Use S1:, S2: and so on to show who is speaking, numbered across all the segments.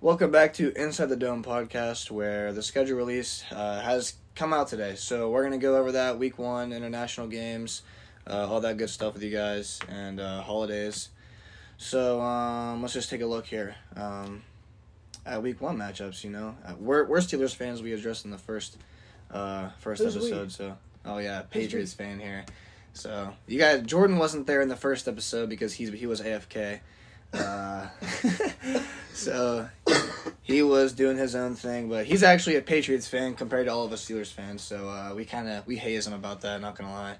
S1: Welcome back to Inside the Dome podcast, where the schedule release uh, has come out today. So we're gonna go over that week one, international games, uh, all that good stuff with you guys, and uh, holidays. So um, let's just take a look here um, at week one matchups. You know, uh, we're we're Steelers fans. We addressed in the first uh, first
S2: Who's we?
S1: episode. So oh yeah, Patriots fan here. So you guys, Jordan wasn't there in the first episode because he's he was AFK. Uh, so he was doing his own thing, but he's actually a Patriots fan compared to all of us Steelers fans. So uh, we kind of we haze him about that. Not gonna lie,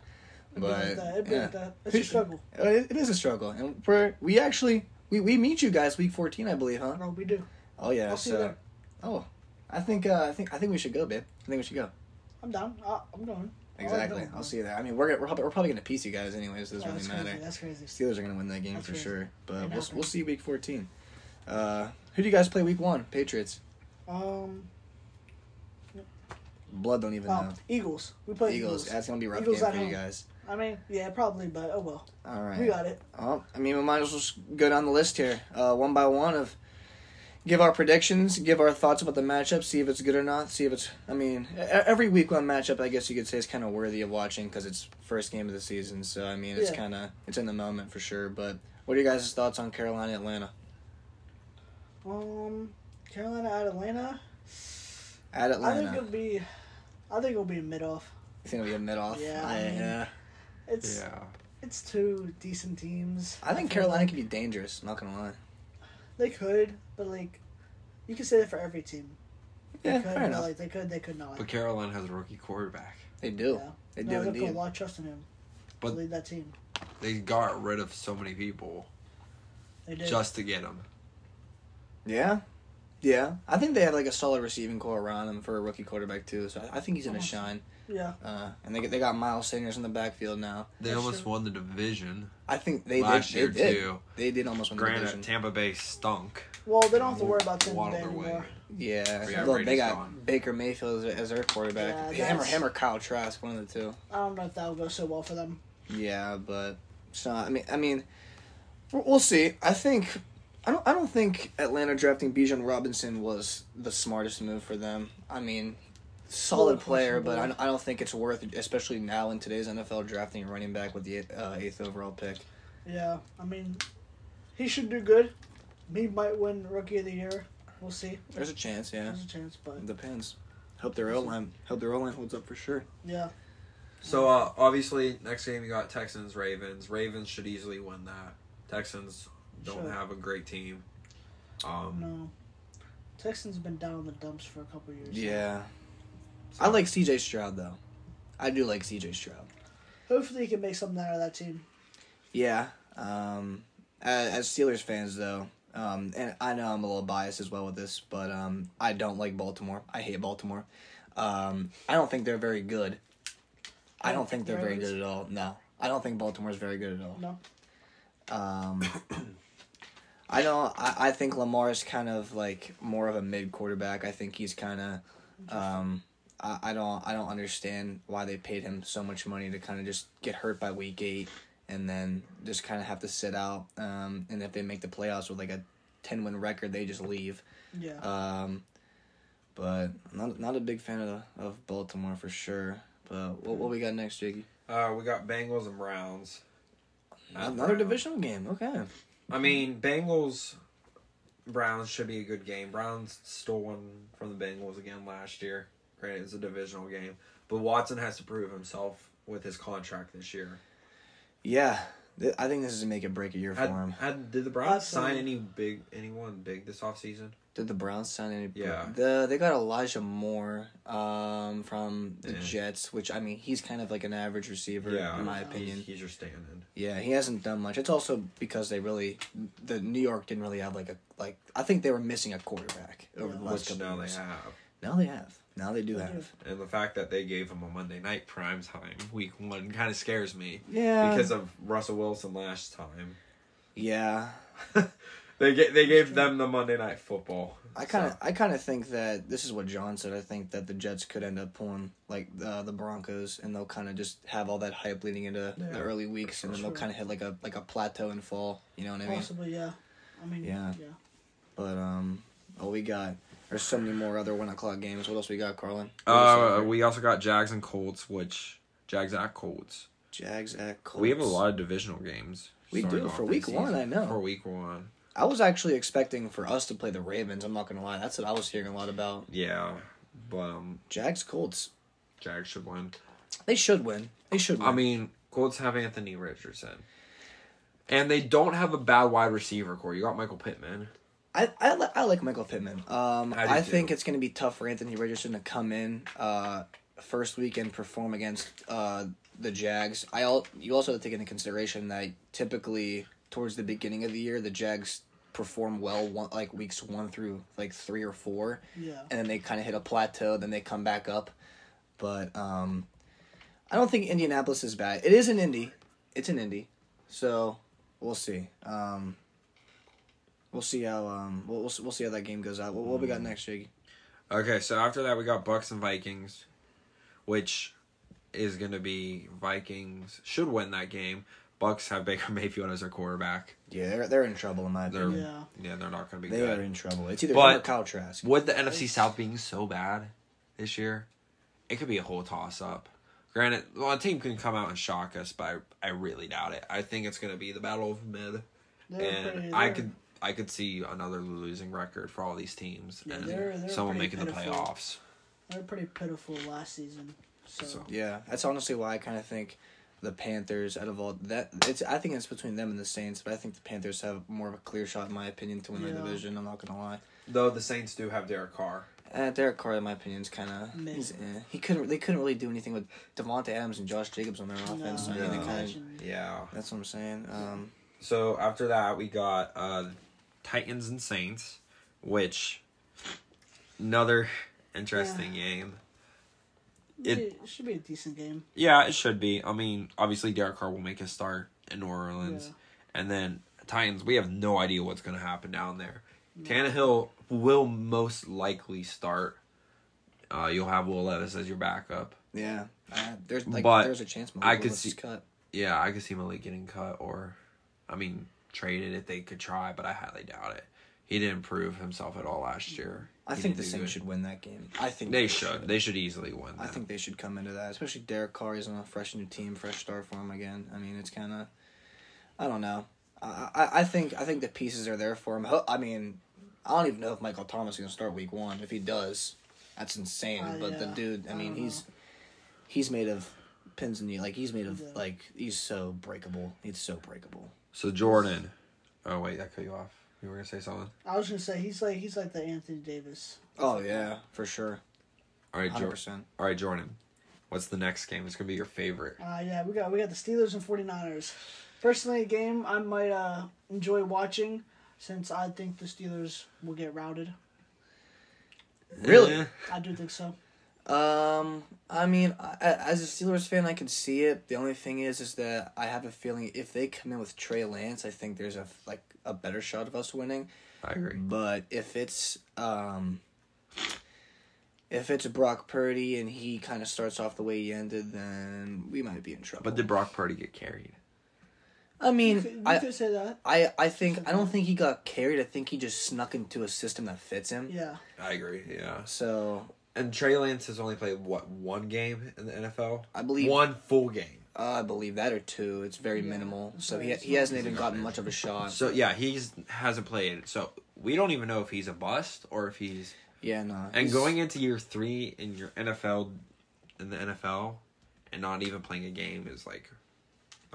S2: It'd be like
S1: but yeah.
S2: It's a struggle.
S1: Uh, It, it is a struggle, and we're we actually we, we meet you guys week fourteen, I believe, huh?
S2: Bro, we do.
S1: Oh yeah.
S2: I'll see
S1: so oh, I think uh, I think I think we should go, babe. I think we should go.
S2: I'm down. I, I'm going.
S1: Exactly.
S2: Oh, no.
S1: I'll see you there. I mean, we're we're, probably, we're probably gonna piece you guys anyways. It doesn't
S2: Yeah,
S1: really matter.
S2: crazy. That's crazy.
S1: Steelers are gonna win that game
S2: That's
S1: for
S2: crazy.
S1: sure. But
S2: Ain't
S1: we'll we'll see week fourteen. Uh, who do you guys play week one? Patriots.
S2: Um,
S1: Blood don't even know.
S2: Eagles. We play
S1: Eagles.
S2: Eagles.
S1: That's gonna be a rough
S2: Eagles
S1: game for you guys.
S2: I mean, yeah, probably, but oh well.
S1: All right.
S2: We got it.
S1: Well, I mean, we might as well just go down the list here, uh, one by one of give our predictions, give our thoughts about the matchup, see if it's good or not, see if it's. I mean, e- every week one matchup, I guess you could say is kind of worthy of watching because it's first game of the season. So I mean, it's
S2: Yeah.
S1: kind of it's in the moment for sure. But what are you guys' thoughts on Carolina Atlanta?
S2: Um, Carolina at Atlanta.
S1: At Atlanta.
S2: I think it'll be. I think it'll be a mid off.
S1: you think it'll be a mid off?
S2: Yeah, I mean-
S1: yeah.
S2: It's
S3: Yeah.
S2: it's two decent teams.
S1: I think
S2: feel
S1: Carolina
S2: like
S1: can be dangerous. Not gonna lie.
S2: They could, but like, you can say that for every team. They
S1: Yeah,
S2: could,
S1: fair
S2: but,
S1: enough.
S2: Like they could, they could not.
S3: But Carolina has a rookie quarterback.
S1: They do.
S2: Yeah.
S1: They
S2: no,
S1: do
S2: they put a lot of trust in him
S3: But-
S2: to lead that team.
S3: They got rid of so many people
S2: They did.
S3: just to get him.
S1: Yeah. Yeah, I think they have like a solid receiving core around him for a rookie quarterback too. So I I think he's gonna
S2: Almost.
S1: shine.
S2: Yeah.
S1: Uh, and they they got Miles Sanders in the backfield now.
S3: They
S2: That's
S3: almost
S2: true.
S3: won the division
S1: I think they
S3: last
S1: did.
S3: year
S1: they did.
S3: too.
S1: They did almost win the
S3: Granted,
S1: division.
S3: Tampa Bay stunk.
S2: Well, they don't have to worry about Tampa Bay
S3: their way.
S2: anymore.
S1: Yeah,
S3: Yeah,
S1: look, they got
S3: gone.
S1: Baker Mayfield as, as their quarterback.
S2: Yeah,
S1: him or him or Kyle Trask, one of the two.
S2: I don't know if that will go so well for them.
S1: Yeah, but so I mean, I mean, we'll we'll see. I think I don't. I don't think Atlanta drafting Bijan Robinson was the smartest move for them. I mean, solid player, but I. I don't think it's worth, it, especially now in today's NFL drafting a running back with the uh, eighth overall pick.
S2: Yeah, I mean, he should do good. He might win Rookie of the Year. We'll see.
S1: There's a chance, yeah.
S2: There's a chance, but
S1: It depends. Hope their O line, hope their O line holds up for sure.
S2: yeah,
S3: So uh, obviously, next game you got Texans Ravens. Ravens should easily win that. Texans don't
S2: Sure.
S3: have a great team. Um,
S2: no. Texans been down in the dumps for a couple years. now.
S1: Yeah, I like C.J. Stroud though. I do like C.J. Stroud.
S2: Hopefully, he can make something out of that team.
S1: Yeah. Um, as, as Steelers fans, though, um, and I know I'm a little biased as well with this, but um, I don't like Baltimore. I hate Baltimore. Um, I don't think they're very good. I don't think they're very good at all. No, I don't think Baltimore's very good at all.
S2: No.
S1: Um, I know. I, I think Lamar is kind of like more of a mid quarterback. I think he's kind of. Um, I, I don't. I don't understand why they paid him so much money to kind of just get hurt by week eight and then just kind of have to sit out. Um, and if they make the playoffs with like a ten win record, they just leave.
S2: Yeah.
S1: Um, but not not a big fan of of Baltimore for sure. But what what we got next, Jiggy?
S3: uh, we got Bengals and Browns. At
S1: Another
S3: Browns.
S1: divisional game. Okay.
S3: I mean, Bengals Browns should be a good game. Browns stole one from the Bengals again last year. Granted, it's a divisional game, but Watson has to prove himself with his contract this year.
S1: Yeah, th- I think this is a make or break a year for
S3: Had,
S1: him.
S3: had did the Browns
S2: That's,
S3: sign any big anyone big this offseason?
S1: Did the Browns sign any?
S3: Yeah.
S1: The they got Elijah Moore um, from the
S3: Yeah.
S1: Jets, which I mean he's kind of like an average receiver
S3: Yeah,
S1: in my
S2: he's-
S1: opinion.
S3: He's, he's your stand-in.
S1: Yeah, he hasn't done much. It's also because they really, the New York didn't really have like a like. I think they were missing a quarterback over
S2: Yeah.
S1: the last
S3: Which
S1: couple
S3: now they
S1: years.
S3: have.
S1: Now they have. Now they do have.
S3: And the fact that they gave him a Monday night prime time week one kind of scares me
S1: Yeah.
S3: because of Russell Wilson last time.
S1: yeah,
S3: They get they gave them the Monday night football.
S1: I kind of
S3: So,
S1: I kind of think that this is what John said. I think that the Jets could end up pulling like uh, the Broncos, and they'll kind of just have all that hype leading into
S3: Yeah.
S1: the early weeks, and then they'll kind of hit like a like a plateau and fall. You know what I mean?
S2: Possibly, yeah. I mean,
S1: Yeah.
S2: yeah.
S1: But um, oh, we got. There's so many more other one o'clock games. What else we got, Carlin?
S3: Uh, we also got Jags and Colts, which Jags at Colts.
S1: Jags at Colts.
S3: We have a lot of divisional games.
S1: We do, for week one. I know.
S3: For week one,
S1: I was actually expecting for us to play the Ravens. I'm not gonna lie. That's what I was hearing a lot about.
S3: yeah, but um,
S1: Jags Colts.
S3: Jags should win.
S1: They should win. They should win.
S3: I mean, Colts have Anthony Richardson, and they don't have a bad wide receiver core. You got Michael Pittman.
S1: I, I, li- I like Michael Pittman. Um,
S3: I
S1: I, think it's going to be tough for Anthony Richardson to come in uh, first week and perform against uh, the Jags. I al- you also have to take into consideration that typically towards the beginning of the year the Jags perform well one, like weeks one through like three or four,
S2: Yeah.
S1: and then they kind of hit a plateau. Then they come back up, but um, I don't think Indianapolis is bad. It is an Indy. It's an Indy, so we'll see. Um, we'll see how um we'll we'll, we'll see how that game goes out. What, what we got next, Jiggy?
S3: Okay, so after that we got Bucks and Vikings, which is gonna be Vikings should win that game. Bucks have Baker Mayfield as their quarterback.
S1: Yeah, they're they're in trouble in my
S3: They're
S1: opinion.
S2: Yeah.
S3: yeah, they're not gonna be
S1: They
S3: good.
S1: are in trouble. It's either
S3: But-
S1: him or Kyle Trask.
S3: With the NFC South being so bad this year, it could be a whole toss up. Granted, well, a team can come out and shock us, but I, I really doubt it. I think it's gonna be the battle of mid,
S2: They're
S3: and
S2: pretty-
S3: I
S2: they're-
S3: could I could see another losing record for all these teams,
S2: Yeah,
S3: and
S2: they're- they're
S3: someone
S2: pretty
S3: making the playoffs.
S2: They're pretty pitiful last season. So,
S3: So-
S1: Yeah, that's honestly why I kind of think the Panthers out of all that it's I think it's between them and the Saints, but I think the Panthers have more of a clear shot in my opinion to win
S2: Yeah.
S1: the division. I'm not gonna lie.
S3: Though the Saints do have Derek Carr.
S1: Uh, Derek Carr, in my opinion, is kind of eh. he couldn't they couldn't really do anything with Davante Adams and Josh Jacobs on their offense.
S2: no,
S1: I mean,
S3: no.
S1: kind of.
S3: Yeah.
S1: that's what I'm saying. Um,
S3: So after that, we got uh, Titans and Saints, which another interesting game. It-
S2: it should be a decent game.
S3: Yeah, it should be. I mean, obviously Derek Carr will make his start in New Orleans,
S2: Yeah.
S3: and then Titans. We have no idea what's going to happen down there. Tannehill will most likely start. Uh, you'll have Will Levis as your backup.
S1: yeah, uh, there's like
S3: But
S1: there's a chance
S3: I could see-
S1: cut.
S3: Yeah, I could see Malik getting cut, or, I mean, traded if they could try, but I highly doubt it. He didn't prove himself at all last year.
S1: I
S3: He
S1: think the
S3: do
S1: Saints should win that game. I think
S3: They should. They should easily win.
S1: I think they should come into that, especially Derek Carr is on a fresh new team, fresh start for him again. I mean, it's kind of, I don't know. I, I I think I think the pieces are there for him. I mean, I don't even know if Michael Thomas is gonna start week one. If he does, that's insane.
S2: Uh,
S1: but the dude, I
S2: I
S1: mean,
S2: don't
S1: he's he's made of pins and needles. Like he's made of
S2: Yeah.
S1: like he's so breakable. He's so breakable.
S3: So Jordan. Oh wait, I cut you off. You were gonna say something.
S2: I was gonna say he's like he's like the Anthony Davis.
S1: Oh yeah, for sure,
S3: All right,
S1: Jordan.
S3: All right, Jordan. What's the next game? It's gonna be your favorite.
S2: Uh, yeah, we got we got the Steelers and 49ers. Personally, a game I might uh, enjoy watching since I think the Steelers will get routed.
S1: Really?
S2: I do think so.
S1: Um, I mean, I, as a Steelers fan, I can see it. The only thing is, is that I have a feeling if they come in with Trey Lance, I think there's a like a better shot of us winning.
S3: I agree.
S1: But if it's um, if it's Brock Purdy and he kind of starts off the way he ended, then we might be in trouble.
S3: But did Brock Purdy get carried?
S1: I
S2: You
S1: mean,
S2: could, you
S1: I.
S2: could say that.
S1: I, I think I don't think he got carried. I think he just snuck into a system that fits him.
S2: Yeah,
S3: I agree. Yeah.
S1: So
S3: And Trey Lance has only played what one game in the NFL?
S1: I believe
S3: One full game.
S1: Uh, I believe that or two. It's very
S2: Yeah,
S1: minimal. So he he hasn't even gotten much of a shot.
S3: So yeah, he's hasn't played. So we don't even know if he's a bust or if he's.
S1: yeah, no.
S3: And
S1: he's-
S3: going into year three in your NFL, in the NFL, and not even playing a game is like.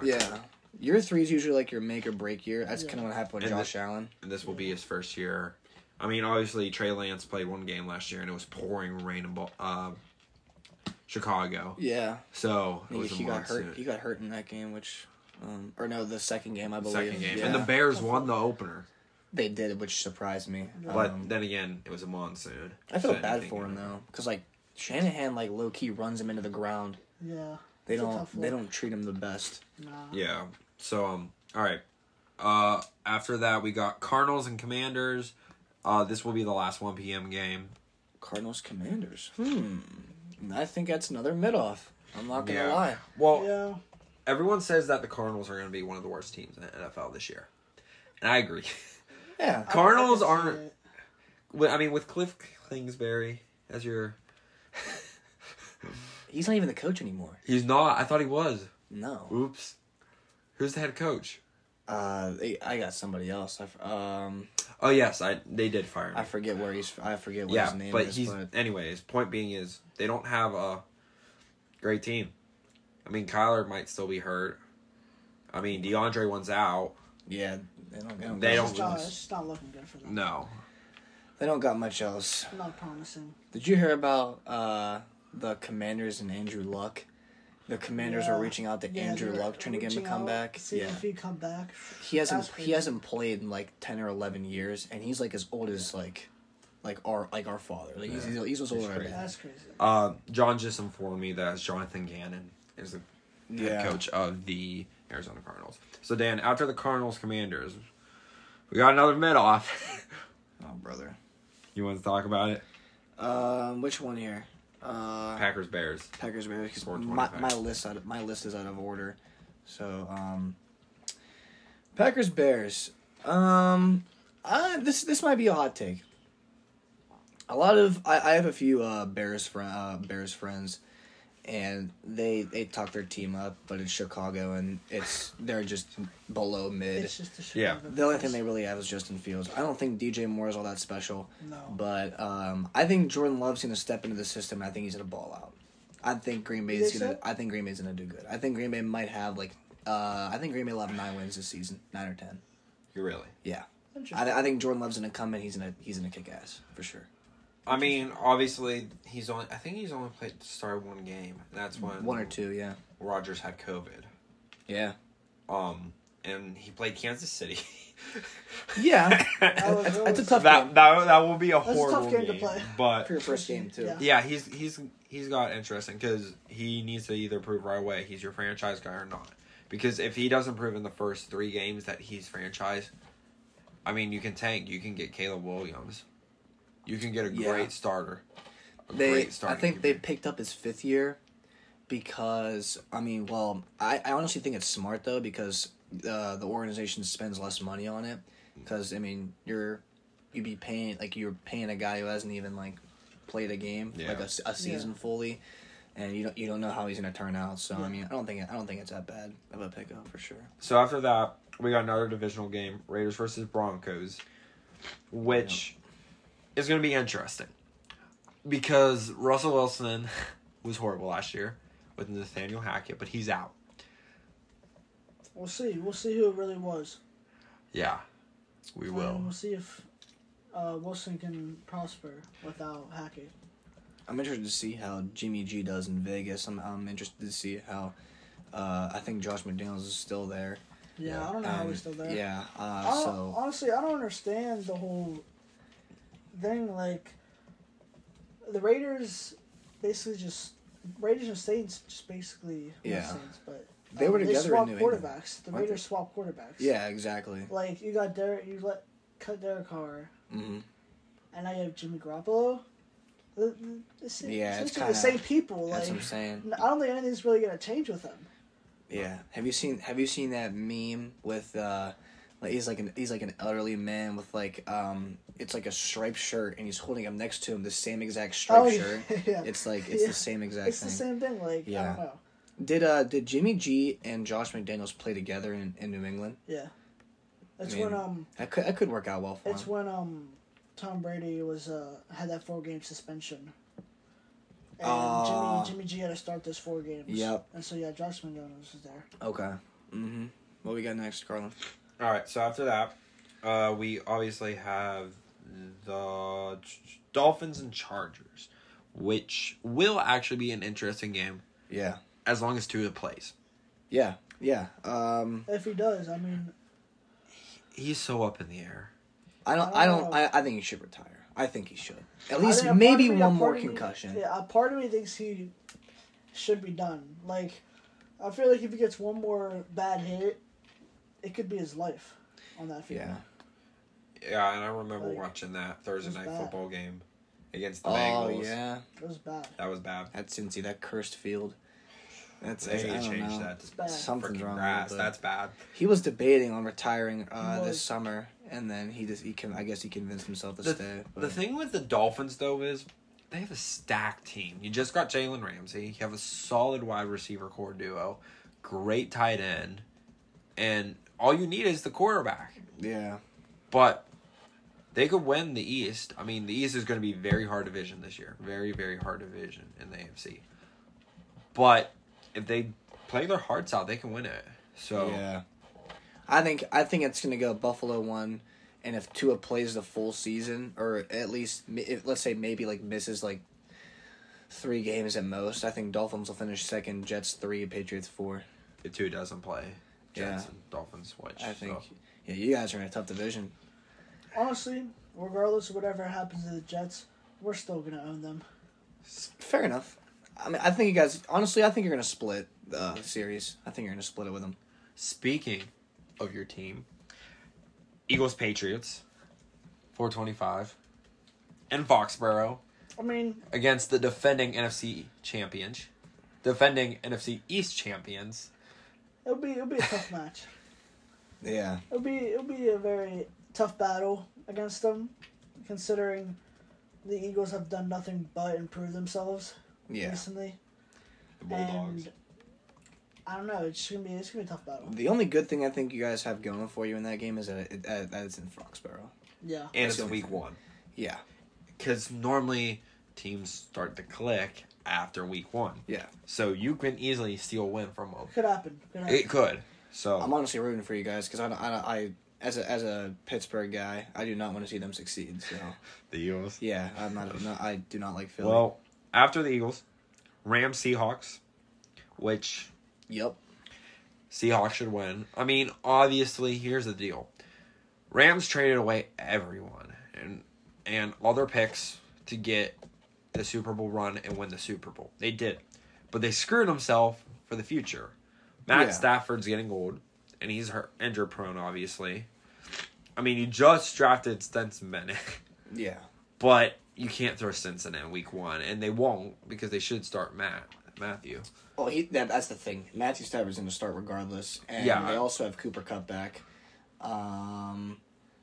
S1: Yeah.
S3: good.
S1: Year three is usually like your make or break year. That's
S2: Yeah.
S1: kind of what happened with
S3: And
S1: Josh Allen.
S3: And this will be his first year. I mean, obviously Trey Lance played one game last year, and it was pouring rain in uh, Chicago.
S1: Yeah.
S3: So it
S1: He,
S3: was a
S1: he got
S3: monsoon.
S1: hurt. He got hurt in that game, which, um, or no, the second game I believe.
S3: second game,
S1: Yeah.
S3: and the Bears won the opener.
S1: they did, which surprised me.
S3: But
S1: Um,
S3: then again, it was a monsoon.
S1: I feel
S3: so
S1: bad for him though, because like Shanahan like low key runs him into the ground.
S2: yeah.
S1: They
S2: It's
S1: don't.
S2: tough
S1: They don't treat him the best.
S2: Nah.
S3: Yeah. So um, all right. Uh, after that we got Cardinals and Commanders. Uh, this will be the last one p.m. game.
S1: Cardinals Commanders. Hmm. I think that's another mid off. I'm not gonna
S3: Yeah.
S1: lie.
S3: Well,
S2: Yeah.
S3: everyone says that the Cardinals are going to be one of the worst teams in the NFL this year, and I agree.
S1: Yeah.
S2: I- I
S3: Cardinals aren't-
S2: it.
S3: Well, I mean, with Kliff Kingsbury as your,
S1: He's not even the coach anymore.
S3: he's not. I thought he was.
S1: No.
S3: Oops. Who's the head coach?
S1: Uh, they, I got somebody else. I, f- um,
S3: Oh yes, I they did fire him.
S1: I forget where he's. I forget what
S3: yeah,
S1: his name
S3: but
S1: is.
S3: he's
S1: but
S3: anyways. Point being is they don't have a great team. I mean, Kyler might still be hurt. I mean, DeAndre one's out.
S1: yeah, they don't. They don't,
S3: They
S2: It's
S3: don't-
S2: just not, it's just not looking good for them.
S3: No.
S1: They don't got much else.
S2: Not promising.
S1: Did you hear about uh the Commanders and Andrew Luck? The Commanders
S2: Yeah.
S1: are reaching out to
S2: Yeah,
S1: Andrew Luck, trying to get him to
S2: reaching
S1: come
S2: out,
S1: back.
S2: See
S1: Yeah,
S2: if he come back.
S1: he hasn't.
S2: That's
S1: He
S2: crazy.
S1: hasn't played in like ten or eleven years, and he's like as old as like, like our like our father. Like he's
S3: Yeah.
S1: he's, he's as old as
S3: He's
S1: our
S3: crazy.
S2: That's crazy.
S3: Uh, John just informed me that Jonathan Gannon is the head
S1: Yeah.
S3: coach of the Arizona Cardinals. So Dan, after the Cardinals Commanders, we got another mid off.
S1: Oh brother.
S3: you want to talk about it?
S1: Um, which one here? Uh,
S3: Packers Bears.
S1: Packers Bears. 'cause
S3: 425.
S1: My, my list out of, my list is out of order. So um, Packers Bears. Um, I, this this might be a hot take. A lot of I, I have a few uh, Bears friend uh, Bears friends, and they they talk their team up, but it's Chicago and it's they're just below mid.
S2: It's just a
S3: Yeah.
S1: The only thing they really have is Justin Fields. I don't think DJ Moore is all that special.
S2: No.
S1: But um, I think Jordan Love's gonna step into the system. And I think he's gonna ball out. I think Green
S2: You
S1: Bay's
S2: think
S1: gonna.
S2: so?
S1: I think Green Bay's gonna do good. I think Green Bay might have like. Uh, I think Green Bay will have nine wins this season, nine or ten.
S3: You really?
S1: Yeah,
S2: Interesting.
S1: I, I think Jordan Love's gonna come in. He's gonna he's gonna kick ass for sure.
S3: I mean, obviously, he's only. I think he's only played started one game. That's when
S1: One or two, yeah,
S3: Rodgers had COVID.
S1: yeah,
S3: Um, and he played Kansas City.
S1: yeah.
S2: That
S1: That's a tough
S3: that
S1: game
S3: that that will be a
S2: That's a tough
S3: horrible
S2: game to play.
S3: but
S1: for your first game too.
S2: Yeah.
S3: Yeah, he's he's he's got interesting because he needs to either prove right away he's your franchise guy or not. Because if he doesn't prove in the first three games that he's franchise, I mean, you can tank. You can get Caleb Williams. You can get a
S1: Yeah.
S3: great starter. A
S1: They,
S3: great
S1: I think they picked up his fifth year because I mean, well, I, I honestly think it's smart though because uh, the organization spends less money on it because I mean you're you'd be paying like you're paying a guy who hasn't even like played a game
S3: Yeah.
S1: like a season fully, and you don't you don't know how he's gonna turn out. So I mean, I don't think I don't think it's that bad of a pickup for sure.
S3: So after that, we got another divisional game: Raiders versus Broncos, which is going to be interesting because Russell Wilson was horrible last year with Nathaniel Hackett, but he's out.
S2: We'll see. We'll see who it really was.
S3: Yeah, we
S2: And
S3: will.
S2: We'll see if uh, Wilson can prosper without Hackett.
S1: I'm interested to see how Jimmy G does in Vegas. I'm I'm interested to see how. Uh, I think Josh McDaniels is still there.
S2: Yeah,
S3: Yeah.
S2: I don't know how he's still there.
S1: Yeah. Uh,
S2: don't-
S1: so
S2: honestly, I don't understand the whole thing. Like the Raiders, basically just Raiders and Saints just basically
S1: Yeah.
S2: Saints, but
S1: They
S2: um,
S1: were together
S2: swapped
S1: New England,
S2: quarterbacks. The Raiders swap quarterbacks.
S1: yeah, exactly.
S2: like you got Derek, you let cut Derek Carr,
S1: hmm
S2: and now you have Jimmy Garoppolo. The, the, the same,
S1: Yeah, it's kinda-
S2: the same people.
S1: That's
S2: Like
S1: what I'm saying.
S2: I don't think anything's really gonna change with them.
S1: Yeah. Have you seen Have you seen that meme with uh, like he's like an he's like an elderly man with like um it's like a striped shirt and he's holding up next to him the same exact striped
S2: Oh,
S1: shirt.
S2: yeah.
S1: It's like it's
S2: Yeah.
S1: the same exact
S2: It's
S1: thing.
S2: the same thing. Like I don't know.
S1: Did uh did Jimmy G and Josh McDaniels play together in, in New England?
S2: Yeah. It's
S1: mean,
S2: when um
S1: That could that could work out well for
S2: It's
S1: him.
S2: when um Tom Brady was uh had that four game suspension. And
S1: Ah.
S2: Jimmy Jimmy G had to start those four games.
S1: Yep.
S2: And so yeah, Josh McDaniels was there.
S1: Okay. Mm-hmm. What we got next, Carlin?
S3: All right. So after that, uh, we obviously have the Dolphins and Chargers, which will actually be an interesting game
S1: Yeah.
S3: as long as Tua plays.
S1: Yeah. Yeah. Um
S2: If he does, I mean,
S3: He's so up in the air.
S1: I don't.
S2: I
S1: I
S2: don't
S1: don't. I, I think he should retire. I think he should. At least
S2: think a
S1: maybe
S2: me-
S1: one more
S2: part me-
S1: concussion.
S2: yeah, a part of me thinks he should be done. Like, I feel like if he gets one more bad hit, it could be his life on that field.
S1: Yeah.
S3: Yeah, and I remember
S2: Like,
S3: watching that Thursday night
S2: bad.
S3: football game against the
S1: Oh
S3: Bengals.
S1: yeah.
S2: that was bad.
S3: That was bad.
S1: That Cincy, that cursed field. That's
S3: They
S1: I don't
S3: changed
S1: know.
S3: that
S2: It's
S1: Something's wrong.
S3: grass. That's bad.
S1: He was debating on retiring uh, this summer, and then he just he can I guess he convinced himself to
S3: The,
S1: stay.
S3: the thing with the Dolphins though is they have a stacked team. You just got Jalen Ramsey. You have a solid wide receiver core duo, great tight end, and all you need is the quarterback.
S1: yeah,
S3: But they could win the East. I mean, the East is going to be very hard division this year. Very, very hard division in the AFC. But if they play their hearts out, they can win it. So
S1: yeah. I think I think it's gonna go Buffalo one, and if Tua plays the full season, or at least if, let's say maybe like misses like three games at most, I think Dolphins will finish second, Jets three, Patriots four.
S3: If Tua doesn't play. Jets
S1: Yeah.
S3: and Dolphins which
S1: I think.
S3: so.
S1: Yeah, you guys are in a tough division.
S2: Honestly, regardless of whatever happens to the Jets, we're still gonna own them.
S1: Fair enough. I mean, I think you guys. Honestly, I think you're gonna split the series. I think you're gonna split it with them.
S3: Speaking of your team, Eagles Patriots, four twenty five, in Foxborough
S2: I mean,
S3: against the defending NFC champions, defending NFC East champions.
S2: It'll be it'll be a tough match.
S1: Yeah.
S2: It'll be it'll be a very tough battle against them, considering the Eagles have done nothing but improve themselves
S1: Yeah.
S2: recently.
S3: The Bulldogs.
S2: And I don't know. It's gonna be it's gonna be a tough battle.
S1: The only good thing I think you guys have going for you in that game is that it, that that it's in Foxborough.
S2: Yeah.
S3: and
S1: That's
S3: it's
S1: the only
S3: week one.
S1: Yeah.
S3: Because normally teams start to click after week one.
S1: Yeah.
S3: So you can easily steal a win from them.
S2: Could happen. Could happen.
S3: It could. So
S1: I'm honestly rooting for you guys because I, don't- I, I as a as a Pittsburgh guy, I do not want to see them succeed. So
S3: the Eagles.
S1: yeah, I'm not. No, I do not like Philly.
S3: Well, after the Eagles, Rams Seahawks, which
S1: yep.
S3: Seahawks should win. I mean, obviously, here's the deal: Rams traded away everyone and and all their picks to get the Super Bowl run and win the Super Bowl. They did, but they screwed themselves for the future. Matt
S1: Yeah.
S3: Stafford's getting old, and he's hurt, injury prone. Obviously, I mean, you just drafted Stetson Bennett,
S1: Yeah.
S3: but you can't throw Stetson in week one, and they won't because they should start Matt Matthew.
S1: Well, he that, that's the thing. Matthew Stafford's going to start regardless, and
S3: Yeah.
S1: they also have Cooper Kupp back. Um,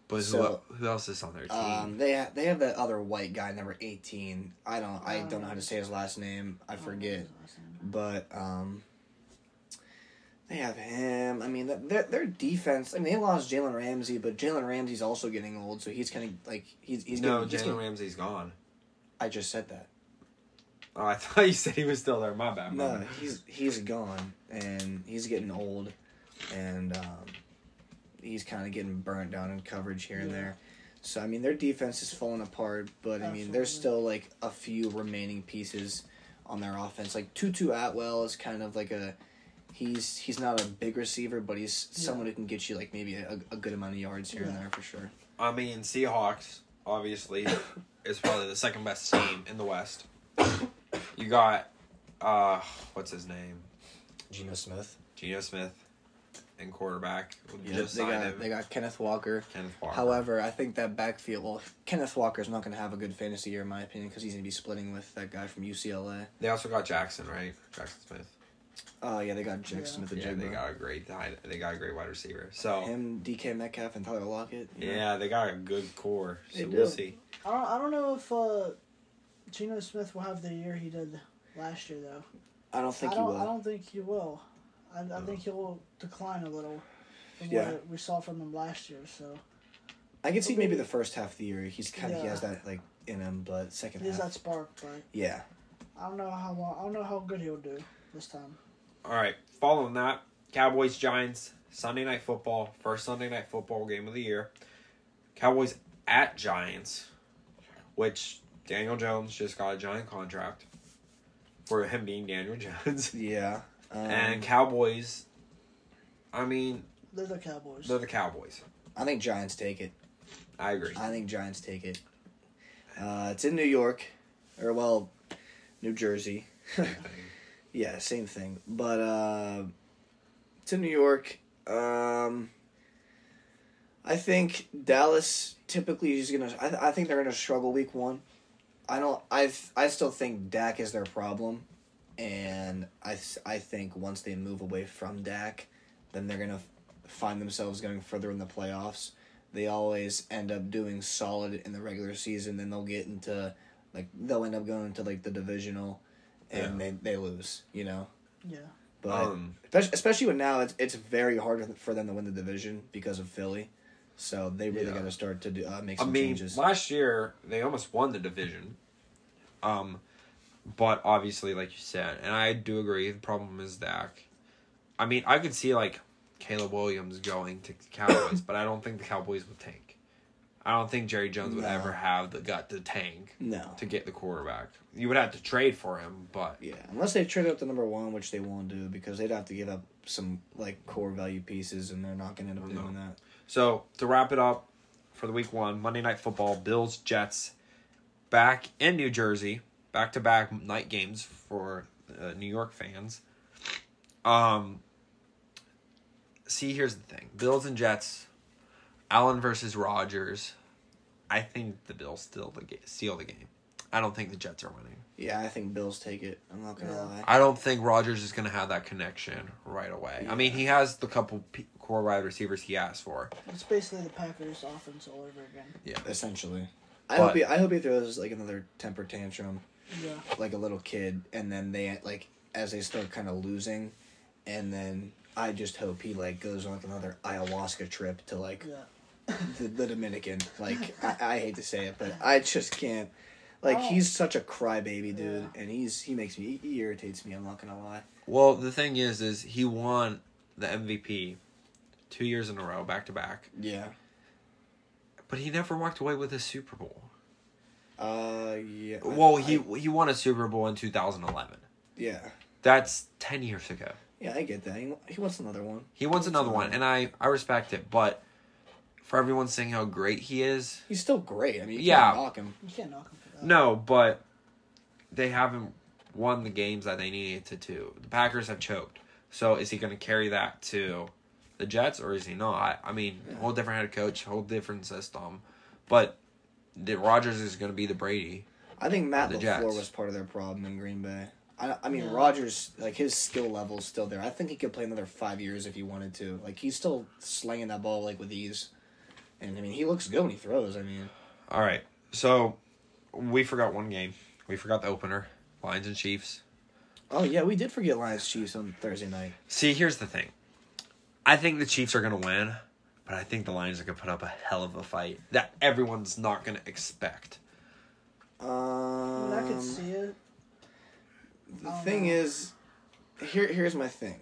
S3: But
S1: So,
S3: who, who else is on their team?
S1: um, they ha- they have that other white guy, number eighteen. I don't I don't know how to say his last name. I forget. but um, they have him. I mean, their their defense. I mean, they lost Jalen Ramsey, but Jalen Ramsey's also getting old, so he's kind of like he's he's
S3: no Jalen Ramsey's gone.
S1: I just said that.
S3: Oh, I thought you said he was still there. My bad. my
S1: No,
S3: bad.
S1: he's he's gone, and he's getting old, and um, he's kind of getting burnt down in coverage here and
S2: Yeah.
S1: there. So I mean, their defense is falling apart, but I mean, there's still like a few remaining pieces on their offense. Like Tutu Atwell is kind of like a he's he's not a big receiver, but he's
S2: Yeah.
S1: someone who can get you like maybe a, a good amount of yards here and there for sure.
S3: I mean, Seahawks obviously is probably the second best team in the West. You got, uh, what's his name?
S1: Geno Smith.
S3: Geno Smith, and quarterback.
S1: Yeah,
S3: Just
S1: they got
S3: him.
S1: they got Kenneth Walker.
S3: Kenneth Walker.
S1: However, I think that backfield. Well, Kenneth Walker's not going to have a good fantasy year, in my opinion, because he's going to be splitting with that guy from UCLA.
S3: they also got Jaxon, right? Jaxon Smith.
S1: Oh yeah, they got Jaxon
S2: Yeah.
S1: Smith the
S3: Yeah, they got a great. They got a great wide receiver. So
S1: Him, DK Metcalf, and Tyler Lockett. you know.
S3: yeah, they got a good core. So
S1: They
S3: we'll
S1: do.
S3: see.
S2: I don't. I don't know if uh, Geno Smith will have the year he did last year though.
S1: I don't think
S2: I
S1: he
S2: don't.
S1: will.
S2: I don't think he will. I, I think he'll decline a little from
S1: Yeah.
S2: what we saw from him last year. So
S1: I can see maybe the first half of the year he's kind of he has that like in him, but second
S2: he has
S1: half,
S2: that spark, but
S1: yeah.
S2: I don't know how long, I don't know how good he'll do this time.
S3: All right, following that, Cowboys Giants Sunday night football, first Sunday night football game of the year. Cowboys at Giants, which Daniel Jones just got a giant contract for him being Daniel Jones.
S1: Yeah. Um,
S3: and Cowboys, I mean,
S2: They're the Cowboys.
S3: they're the Cowboys.
S1: I think Giants take it.
S3: I agree.
S1: I think Giants take it. Uh, it's in New York, or well, New Jersey. Yeah, same thing. But uh, it's in New York. Um, I think Dallas typically is gonna. I, th- I think they're gonna struggle week one. I don't. I I still think Dak is their problem, and I th- I think once they move away from Dak, then they're gonna f- find themselves going further in the playoffs they always end up doing solid in the regular season. Then they'll get into like they'll end up going to like the divisional, and they they lose. You know,
S2: Yeah.
S1: but
S3: Um,
S1: especially, especially when now it's it's very hard for them to win the division because of Philly. So they really
S3: Yeah.
S1: got to start to do, uh, make
S3: I
S1: some
S3: mean,
S1: changes.
S3: last year they almost won the division. Um, but obviously, like you said, and I do agree, the problem is Dak. I mean, I could see like Caleb Williams going to Cowboys, but I don't think the Cowboys would tank. I don't think Jerry Jones would
S1: No.
S3: ever have the gut to tank
S1: no,
S3: to get the quarterback. You would have to trade for him, but
S1: yeah, unless they trade up to number one, which they won't do because they'd have to give up some like core value pieces, and they're not going to end up
S3: No.
S1: doing that.
S3: So to wrap it up for the week one, Monday Night Football, Bills Jets, back in New Jersey, back to back night games for uh, New York fans. Um. See, here's the thing: Bills and Jets, Allen versus Rodgers. I think the Bills still the ga- steal the game. I don't think the Jets are winning.
S1: Yeah, I think Bills take it. I'm not gonna
S2: Yeah.
S1: lie.
S3: I don't think Rodgers is going to have that connection right away. I mean, he has the couple p- core wide receivers he asked for.
S2: It's basically the Packers offense all over again.
S1: Yeah, essentially, I
S3: But-
S1: hope he, I hope he throws like another temper tantrum,
S2: Yeah.
S1: like a little kid, and then they like as they start kind of losing, and then I just hope he like goes on like another ayahuasca trip to like
S2: Yeah.
S1: the, the Dominican. Like I, I hate to say it, but I just can't. Like
S2: Oh.
S1: he's such a crybaby dude,
S2: Yeah.
S1: and he's he makes me he irritates me. I'm not gonna lie.
S3: Well, the thing is, is he won the MVP two years in a row, back to back,
S1: Yeah.
S3: but he never walked away with a Super Bowl.
S1: Uh. Yeah. I-
S3: Well, he
S1: I-
S3: he won a Super Bowl in 2011.
S1: yeah.
S3: That's ten years ago.
S1: Yeah, I get that. He, he wants another one.
S3: He wants another one, and I I respect it, but for everyone saying how great he is,
S1: He's still great. I mean, you
S3: Yeah.
S1: can't knock him.
S2: You can't knock him for that.
S3: no, but they haven't won the games that they needed to. To the Packers have choked. So is he going to carry that to the Jets or is he not? I mean,
S1: Yeah.
S3: whole different head coach, whole different system, but the Rodgers is going to be the Brady.
S1: I think Matt
S3: The
S1: LaFleur
S3: Jets.
S1: was part of their problem in Green Bay. I, I mean,
S2: Yeah.
S1: Rodgers, like, his skill level's still there. I think he could play another five years if he wanted to. Like, he's still slinging that ball, like, with ease. And, I mean, he looks good when he throws. I mean,
S3: All right, so we forgot one game. We forgot the opener, Lions and Chiefs.
S1: oh, yeah, we did forget Lions Chiefs on Thursday night.
S3: See, here's the thing. I think the Chiefs are going to win, but I think the Lions are going to put up a hell of a fight that everyone's not going to expect.
S1: Um,
S2: I mean, I could see it.
S1: The
S2: don't
S1: thing
S2: know.
S1: is, here here's my thing.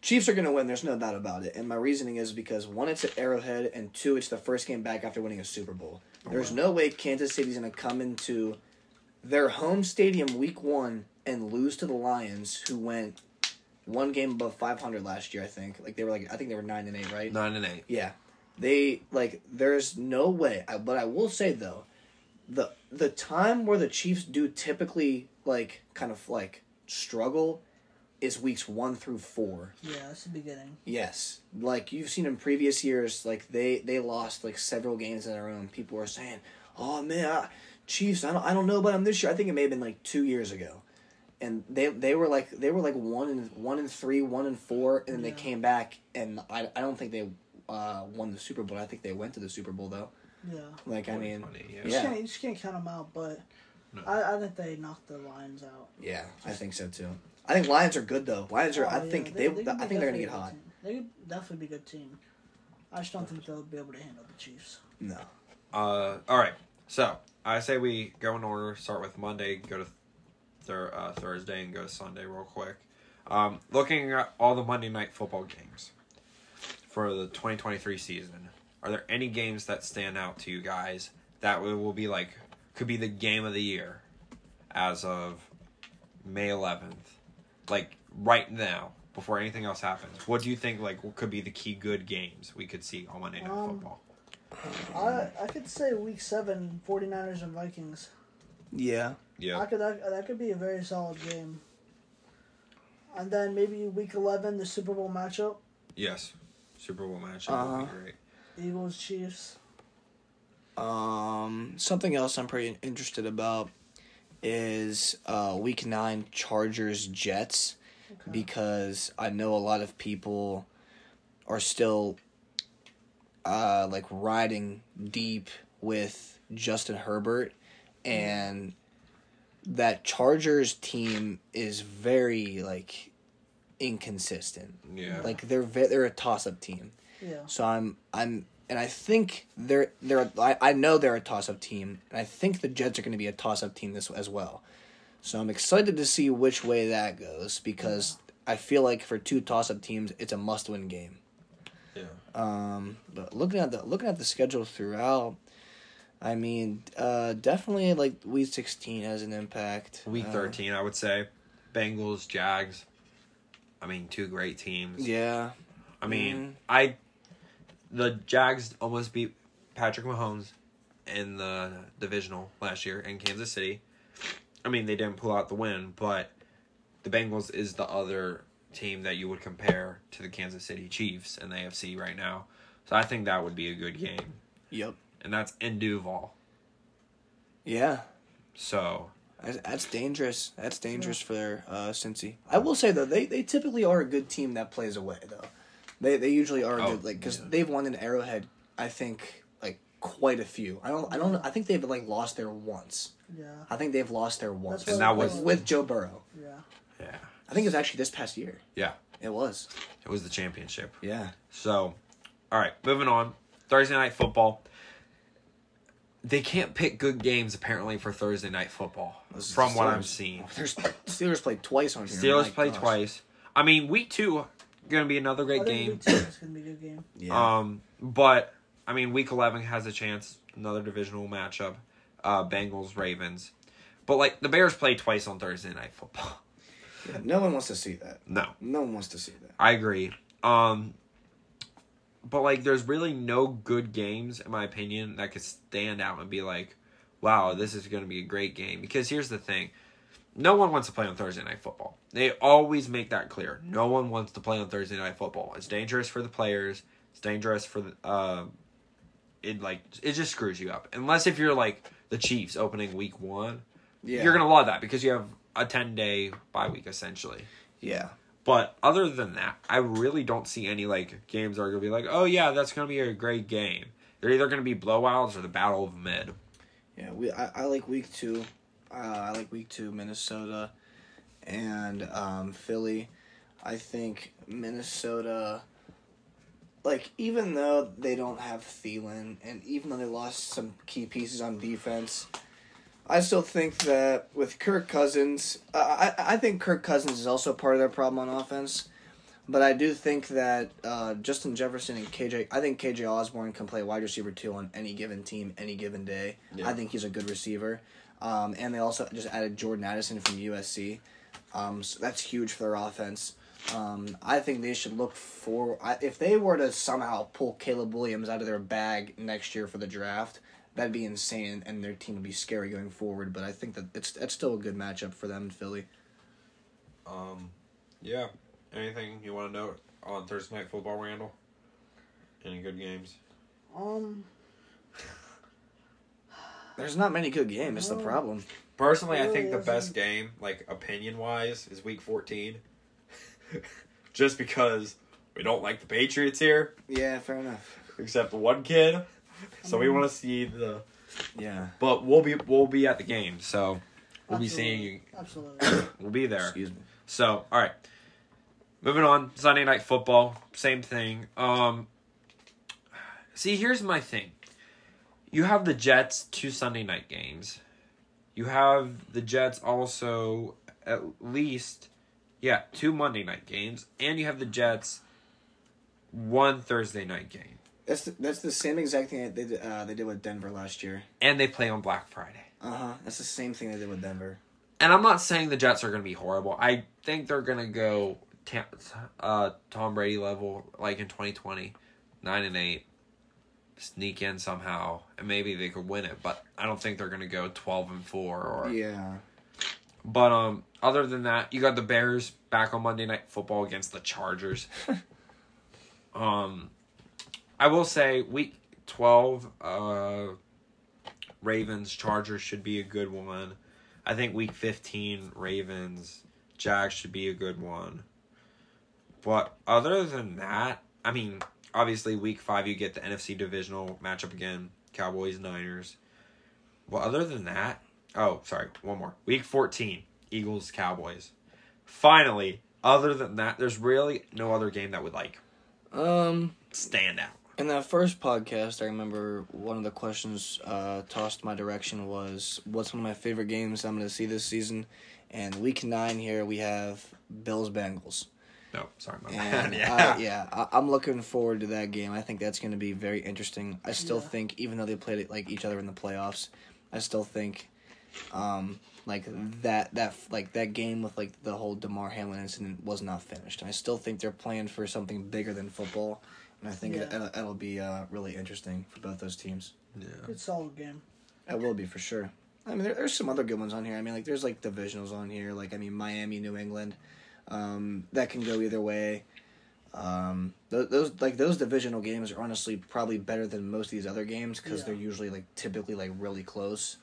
S1: Chiefs are gonna win. There's no doubt about it. And my reasoning is because one, it's at Arrowhead, and two, it's the first game back after winning a Super Bowl. Oh, there's no way Kansas City's gonna come into their home stadium week one and lose to the Lions, who went one game above 500 last year. I think. Like they were like I think they were nine and eight, right?
S3: Nine and eight.
S1: Yeah, they like. There's no way. I, but I will say though, the the time where the Chiefs do typically like kind of like struggle is weeks one through four.
S2: Yeah, that's the beginning.
S1: Yes, like you've seen in previous years, like they they lost like several games in a row. And people were saying, "Oh man, I, Chiefs, I don't I don't know about them this year." I think it may have been like two years ago, and they they were like they were like one and one and three, one and four, and then they came back, and I I don't think they uh, won the Super Bowl. I think they went to the Super Bowl though.
S2: Yeah.
S1: Like I mean,
S3: funny,
S2: You,
S3: yeah.
S2: just can't, you just can't count them out, but
S3: No.
S2: I, I think they knocked the Lions out.
S1: yeah, I think so too. I think Lions are good though. Lions are.
S2: Oh,
S1: I
S2: yeah,
S1: think they.
S2: could
S1: I
S2: be
S1: think they're gonna get hot.
S2: team. They could definitely be a good team. I just don't think they'll be able to handle the Chiefs.
S1: No.
S3: Uh, all right. So I say we go in order. Start with Monday, go to thir- uh, Thursday, and go to Sunday real quick. Um, looking at all the Monday night football games for the 2023 season, are there any games that stand out to you guys that will will be like could be the game of the year as of May 11th, like right now? Before anything else happens, what do you think like could be the key good games we could see on Monday Night
S2: Um,
S3: Football?
S2: I I could say week seven, 49ers and Vikings.
S1: Yeah.
S3: Yeah,
S2: I could that, that could be a very solid game. And then maybe week eleven, the Super Bowl matchup,
S3: Yes. Super Bowl matchup would
S1: Uh-huh.
S3: be great.
S2: Eagles Chiefs.
S1: Um, something else I'm pretty interested about is uh, Week Nine Chargers Jets
S2: Okay.
S1: because I know a lot of people are still uh, like riding deep with Justin Herbert, and that Chargers team is very like inconsistent.
S3: Yeah.
S1: Like they're ve- they're a toss up team.
S2: Yeah.
S1: So I'm I'm and I think they're they're I, I know they're a toss up team, and I think the Jets are going to be a toss up team this as well. So I'm excited to see which way that goes because I feel like for two toss up teams, it's a must win game.
S3: Yeah.
S1: Um, but looking at the looking at the schedule throughout, I mean, uh, definitely like week sixteen has an impact.
S3: Week
S1: Uh,
S3: 13, I would say. Bengals, Jags. I mean, two great teams.
S1: Yeah.
S3: I mean,
S1: Mhm.
S3: I the Jags almost beat Patrick Mahomes in the divisional last year in Kansas City. I mean, they didn't pull out the win, but the Bengals is the other team that you would compare to the Kansas City Chiefs in the AFC right now. So I think that would be a good game.
S1: Yep.
S3: And that's in Duval.
S1: Yeah.
S3: So,
S1: That's, dangerous. That's dangerous for uh, Cincy. I will say though, they, they typically are a good team that plays away though. They they usually are
S3: Oh,
S1: good like because
S3: yeah.
S1: they've won an Arrowhead. I think like quite a few. I don't I don't I think they've like lost there once.
S2: Yeah.
S1: I think they've lost there once.
S3: And that was-
S1: with, with Joe Burrow.
S2: Yeah.
S3: yeah.
S1: I think it was actually this past year.
S3: Yeah.
S1: It was.
S3: It was the championship.
S1: Yeah.
S3: So, all right, moving on. Thursday night football. They can't pick good games apparently for Thursday night football,
S1: This is
S3: from what I'm seeing.
S1: There's Steelers played twice on here.
S3: Steelers
S1: My
S3: play
S1: gosh.
S3: twice. I mean, week two gonna be another great
S2: think
S3: game.
S2: week two is gonna be a good game.
S1: Yeah.
S3: Um, but I mean, week eleven has a chance. Another divisional matchup. Uh, Bengals Ravens. But like the Bears play twice on Thursday night football.
S1: Yeah, No one wants to see that.
S3: No,
S1: No one wants to see that.
S3: I agree. Um, but like, there's really no good games, in my opinion, that could stand out and be like, "Wow, this is going to be a great game." Because here's the thing: no one wants to play on Thursday night football. They always make that clear. No one wants to play on Thursday night football. It's dangerous for the players. It's dangerous for the. Uh, it like it just screws you up. Unless if you're like the Chiefs opening week one,
S1: Yeah.
S3: you're gonna love that because you have a ten day bye week essentially.
S1: Yeah.
S3: But other than that, I really don't see any like games that are gonna be like, oh yeah, that's gonna be a great game. They're either gonna be blowouts or the battle of mid.
S1: Yeah, we I, I like week two. Uh, I like week two Minnesota and um, Philly. I think Minnesota, like even though they don't have Thielen and even though they lost some key pieces on defense, I still think that with Kirk Cousins, uh, I I think Kirk Cousins is also part of their problem on offense. But I do think that uh, Justin Jefferson and KJ, I think KJ Osborn can play wide receiver two on any given team, any given day.
S3: Yeah.
S1: I think he's a good receiver. Um, and they also just added Jordan Addison from USC. Um, so that's huge for their offense. Um, I think they should look for I, if they were to somehow pull Caleb Williams out of their bag next year for the draft. That'd be insane, and their team would be scary going forward. But I think that it's that's still a good matchup for them in Philly.
S3: Um, yeah. Anything you want to note on Thursday night football, Randall? Any good games?
S2: Um.
S1: There's not many good games. That's the problem.
S3: Personally, I
S2: Really
S3: think the best game, like opinion wise, is Week 14. Just because we don't like the Patriots here,
S1: Yeah, fair enough.
S3: except one kid. So we want to see the.
S1: Yeah.
S3: But we'll be we'll be at the game, so we'll be
S2: absolutely.
S3: seeing you.
S2: Absolutely.
S3: We'll be there.
S1: Excuse me.
S3: So, all right. Moving on, Sunday night football, same thing. Um See, here's my thing. You have the Jets two Sunday night games. You have the Jets also at least yeah, two Monday night games and you have the Jets one Thursday night game.
S1: That's the, that's the same exact thing they did, uh, they did with Denver last year.
S3: And they play on Black Friday.
S1: Uh huh. That's the same thing they did with Denver.
S3: And I'm not saying the Jets are going to be horrible. I think they're going to go uh, Tom Brady level, like in 2020, nine and eight, sneak in somehow, and maybe they could win it. But I don't think they're to go 12 and four. Or
S1: Yeah.
S3: but um, other than that, you got the Bears back on Monday Night Football against the Chargers. um, I will say week 12, uh, Ravens Chargers should be a good one. I think week 15 Ravens Jags should be a good one. But other than that, I mean, obviously week five you get the NFC divisional matchup again, Cowboys Niners. Well, other than that, oh sorry, one more week fourteen, Eagles Cowboys. Finally, other than that, there's really no other game that would like
S1: Um,
S3: stand out.
S1: in that first podcast, I remember one of the questions uh, tossed my direction was, "What's one of my favorite games I'm going to see this season?" And week nine here we have Bills Bengals.
S3: No, sorry, my
S1: And
S3: bad.
S1: yeah,
S3: Yeah,
S1: yeah, I, I'm looking forward to that game. I think that's going to be very interesting. I still
S2: Yeah.
S1: think, even though they played it like each other in the playoffs, I still think, um, like that that like that game with like the whole Damar Hamlin incident was not finished. And I still think they're playing for something bigger than football, and I think it,
S2: Yeah.
S1: it'll, it'll be uh, really interesting for both those teams.
S3: yeah.
S2: Good solid game.
S1: It will be for sure. I mean, there, there's some other good ones on here. I mean, like there's like divisionals on here. Like I mean, Miami, New England, um, that can go either way. Um, those, those like those divisional games are honestly probably better than most of these other games because
S2: Yeah.
S1: they're usually like typically like really close,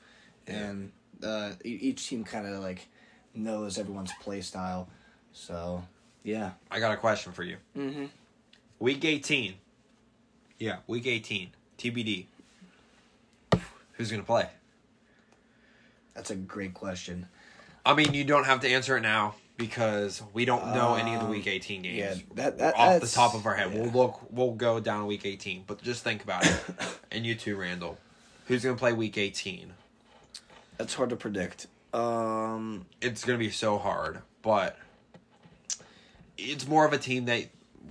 S3: Yeah.
S1: and uh, e- each team kind of like knows everyone's play style. So yeah.
S3: I got a question for you.
S1: Mm-hmm.
S3: Week 18. Yeah, week 18. TBD. Who's going to play?
S1: That's a great question.
S3: I mean, you don't have to answer it now because we don't know any of the
S1: Um,
S3: week 18 games.
S1: yeah, that- that-
S3: off the top of our head. We'll look we'll go down week 18, but just think about it. and you too, Randall. Who's going to play week 18?
S1: That's hard to predict. Um,
S3: It's going to be so hard, but it's more of a team that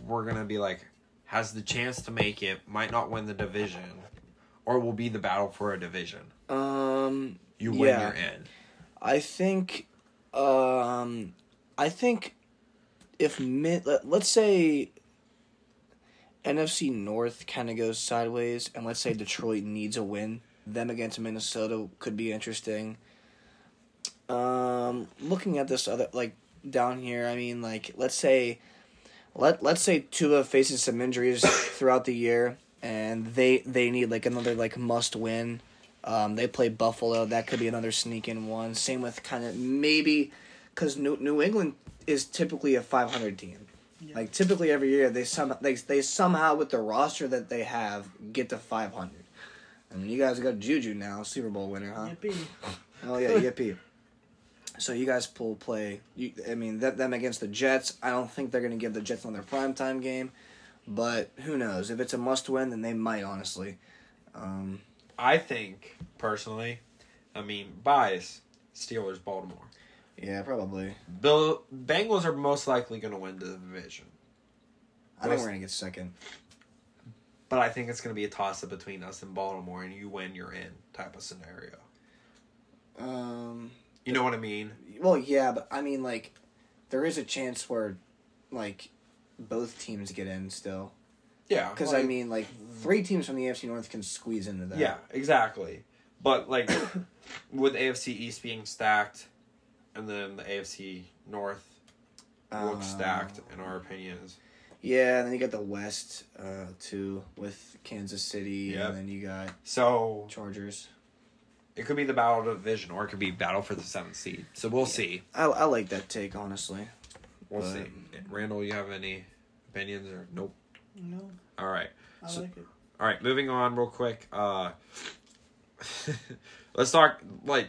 S3: we're going to be like has the chance to make it, might not win the division, or will be the battle for a division.
S1: um,
S3: You win,
S1: Yeah.
S3: you're in.
S1: I think, um, I think if mid, let, let's say NFC North kind of goes sideways, and let's say Detroit needs a win, them against Minnesota could be interesting. Um, looking at this other like down here, I mean, like let's say, let let's say Tua faces some injuries throughout the year, and they they need like another like must win. Um, they play Buffalo. That could be another sneak in one. Same with kind of maybe because New New England is typically a five hundred team.
S2: Yeah.
S1: Like typically every year they some they they somehow with the roster that they have get to five hundred. I mean, you guys got Juju now, Super Bowl winner, huh?
S2: Yippee.
S1: Oh yeah, yippee. So you guys pull play. You, I mean, that, them against the Jets. I don't think they're gonna give the Jets on another primetime game, but who knows? If it's a must win, then they might honestly. Um,
S3: I think personally, I mean bias, Steelers Baltimore.
S1: Yeah, probably.
S3: The Bengals are most likely going to win the division,
S1: I think we're gonna get second.
S3: but I think it's going to be a toss up between us and Baltimore, and you win, you're in type of scenario.
S1: Um,
S3: You know what I mean?
S1: well, yeah, but I mean, like, there is a chance where, like, both teams get in still.
S3: Yeah,
S1: Because I mean, like, three teams from the AFC North can squeeze into that.
S3: yeah, exactly. But like with AFC East being stacked, and then the AFC North looks
S1: Um,
S3: stacked in our opinions.
S1: Yeah, and then you got the West uh, too with Kansas City,
S3: Yep.
S1: and then you got
S3: So
S1: Chargers.
S3: it could be the battle of the division, or it could be battle for the seventh seed. So we'll see.
S1: I, I like that take honestly.
S3: We'll
S1: But-
S3: see. Randall, you have any opinions or nope?
S2: No,
S3: All right.
S2: I
S3: So-
S2: like it.
S3: All right, moving on real quick. Uh let's talk like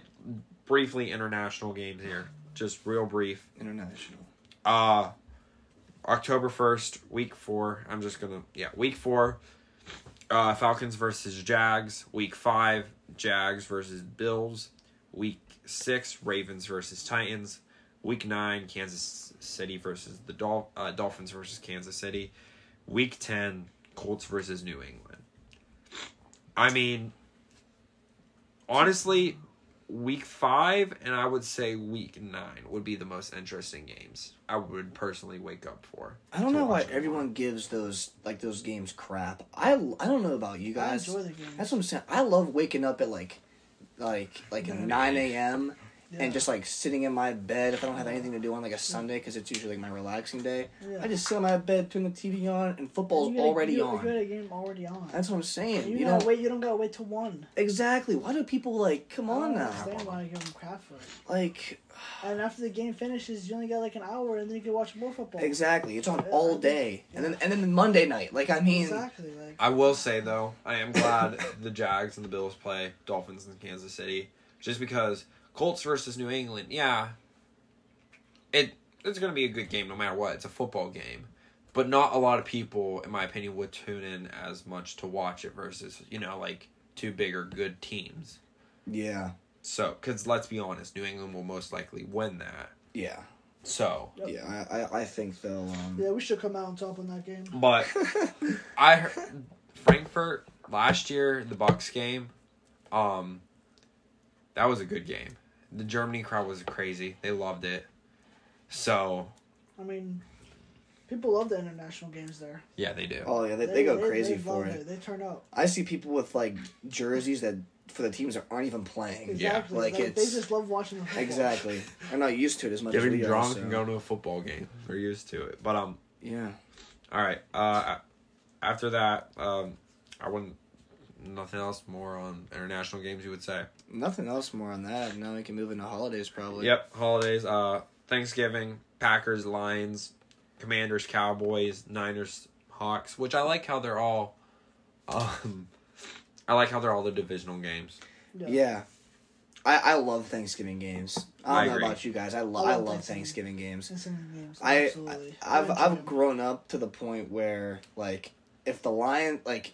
S3: briefly international games here. Just real brief.
S1: International.
S3: Uh October 1st, week 4. I'm just going to yeah, week 4. Uh Falcons versus Jags, week 5, Jags versus Bills, week 6, Ravens versus Titans, week 9, Kansas City versus the Dol- uh, Dolphins versus Kansas City, week 10, Colts versus New England. I mean honestly, week 5 and I would say week 9 would be the most interesting games. I would personally wake up for.
S1: I don't know why
S3: watch them.
S1: everyone gives those like those games crap. I, I don't know about you
S2: I
S1: guys.
S2: enjoy the game.
S1: That's what I'm saying. I love waking up at like like like
S2: Nine
S1: nine a.m.
S2: Yeah.
S1: and just like sitting in my bed if I don't have anything to do on like a Sunday because it's usually like my relaxing day.
S2: Yeah.
S1: I just sit on my bed, turn the TV on, and football's
S2: You got a-
S1: already
S2: you,
S1: on.
S2: You got a game already on.
S1: That's what I'm saying.
S2: you,
S1: You,
S2: gotta
S1: know
S2: wait. You don't gotta wait till one.
S1: exactly. Why do people like come
S2: I
S1: on
S2: don't
S1: now?
S2: understand why you give them crap for it.
S1: Like
S2: And after the game finishes, you only got like an hour, and then you can watch more football.
S1: exactly, it's on
S2: Yeah,
S1: all
S2: think-
S1: day, and then and then Monday night. Like I mean,
S2: Exactly. Like
S3: I will say though, I am glad the Jags and the Bills play Dolphins in Kansas City, just because Colts versus New England. Yeah, it it's gonna be a good game no matter what. It's a football game, but not a lot of people, in my opinion, would tune in as much to watch it versus you know like two bigger good teams.
S1: yeah,
S3: So, because let's be honest, New England will most likely win that.
S1: yeah,
S3: So,
S2: Yep.
S1: yeah. I I, I think they'll. Um,
S2: yeah, we should come out on top on that game.
S3: but I heard Frankfurt last year, the Bucks game, um, that was a good game. The Germany crowd was crazy. They loved it. So
S2: I mean, people love the international games there.
S3: yeah, they do.
S1: oh yeah, they, they, go crazy
S2: they
S1: for
S2: love
S1: it.
S2: They turn up.
S1: I see people with like jerseys that for the teams that aren't even playing.
S2: Exactly.
S1: like
S2: Like, they
S1: it's-
S2: just love watching the football.
S1: Exactly. They're not used to it as much as
S3: Getting
S1: we are.
S3: drunk
S1: so-
S3: and going to a football game. They're used to it. But um,
S1: Yeah.
S3: all right. Uh, after that, um, I wouldn't. Nothing else more on international games you would say.
S1: Nothing else more on that. Now we can move into holidays probably.
S3: Yep, holidays. Uh, Thanksgiving, Packers, Lions, Commanders, Cowboys, Niners, Hawks. Which I like how they're all. Um, I like how they're all the divisional games.
S2: Yeah.
S1: Yeah. I, I love Thanksgiving games. I don't
S3: I
S1: know
S3: agree.
S1: about you guys. I, lo-
S2: I
S1: I
S2: love
S1: love
S2: Thanksgiving.
S1: Thanksgiving games.
S2: Thanksgiving games.
S1: I,
S2: Absolutely.
S1: I I've I've grown up to the point where like if the Lion like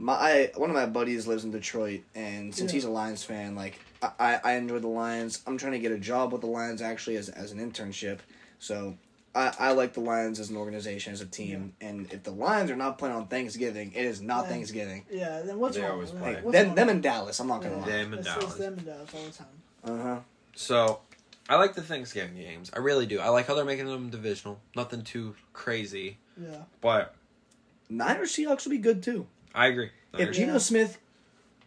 S1: my one of my buddies lives in Detroit and since
S2: Yeah.
S1: he's a Lions fan like I, I I enjoy the Lions. I'm trying to get a job with the Lions actually as as an internship. So I, I like the Lions as an organization as a team and if the Lions are not playing on Thanksgiving, it is not
S2: Yeah.
S1: Thanksgiving.
S2: Yeah. Then what's
S3: They
S2: wrong?
S3: always
S2: Like,
S3: play.
S2: what's
S1: Them
S2: wrong?
S1: them in Dallas, I'm not gonna
S2: Yeah.
S1: lie.
S3: Them and
S2: It's,
S3: Dallas.
S2: them and Dallas all the time.
S1: Uh huh.
S3: So, I like the Thanksgiving games. I really do. I like how they're making them divisional. Nothing too crazy,
S2: Yeah.
S3: but
S1: Niners Seahawks will be good too.
S3: I agree.
S1: If
S3: Niners-
S1: Geno Smith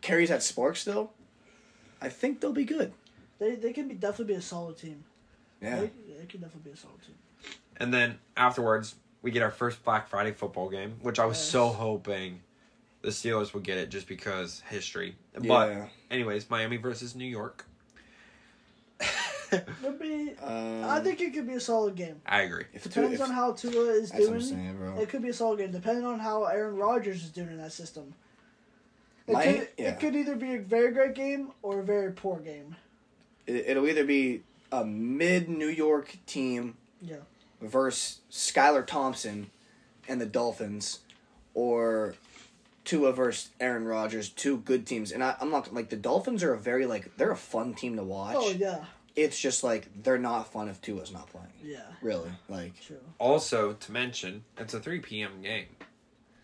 S1: carries that spark still, I think they'll be good.
S2: They they can be definitely be a solid team.
S1: Yeah.
S2: They, they can definitely be a solid team.
S3: And then afterwards, we get our first Black Friday football game, which I was so hoping the Steelers would get it just because history. But
S1: Yeah.
S3: anyways, Miami versus New York.
S2: It'll be.
S1: Um,
S2: I think it could be a solid game.
S3: I agree.
S1: if
S2: Depends
S1: if,
S2: on how Tua is
S1: that's what I'm
S2: doing.
S1: saying.
S2: It could be a solid game, depending on how Aaron Rodgers is doing in that system. It,
S1: My-
S2: could,
S1: yeah.
S2: it could either be a very great game or a very poor game.
S1: It, it'll either be a mid New York team
S2: Yeah.
S1: versus Skylar Thompson and the Dolphins, or Tua versus Aaron Rodgers, two good teams. And I, I'm not like the Dolphins are a very like they're a fun team to watch.
S2: Oh yeah,
S1: It's just like they're not fun if Tua's not playing.
S2: yeah,
S1: Really, like
S2: true.
S3: Also, to mention, it's a 3 p.m. game,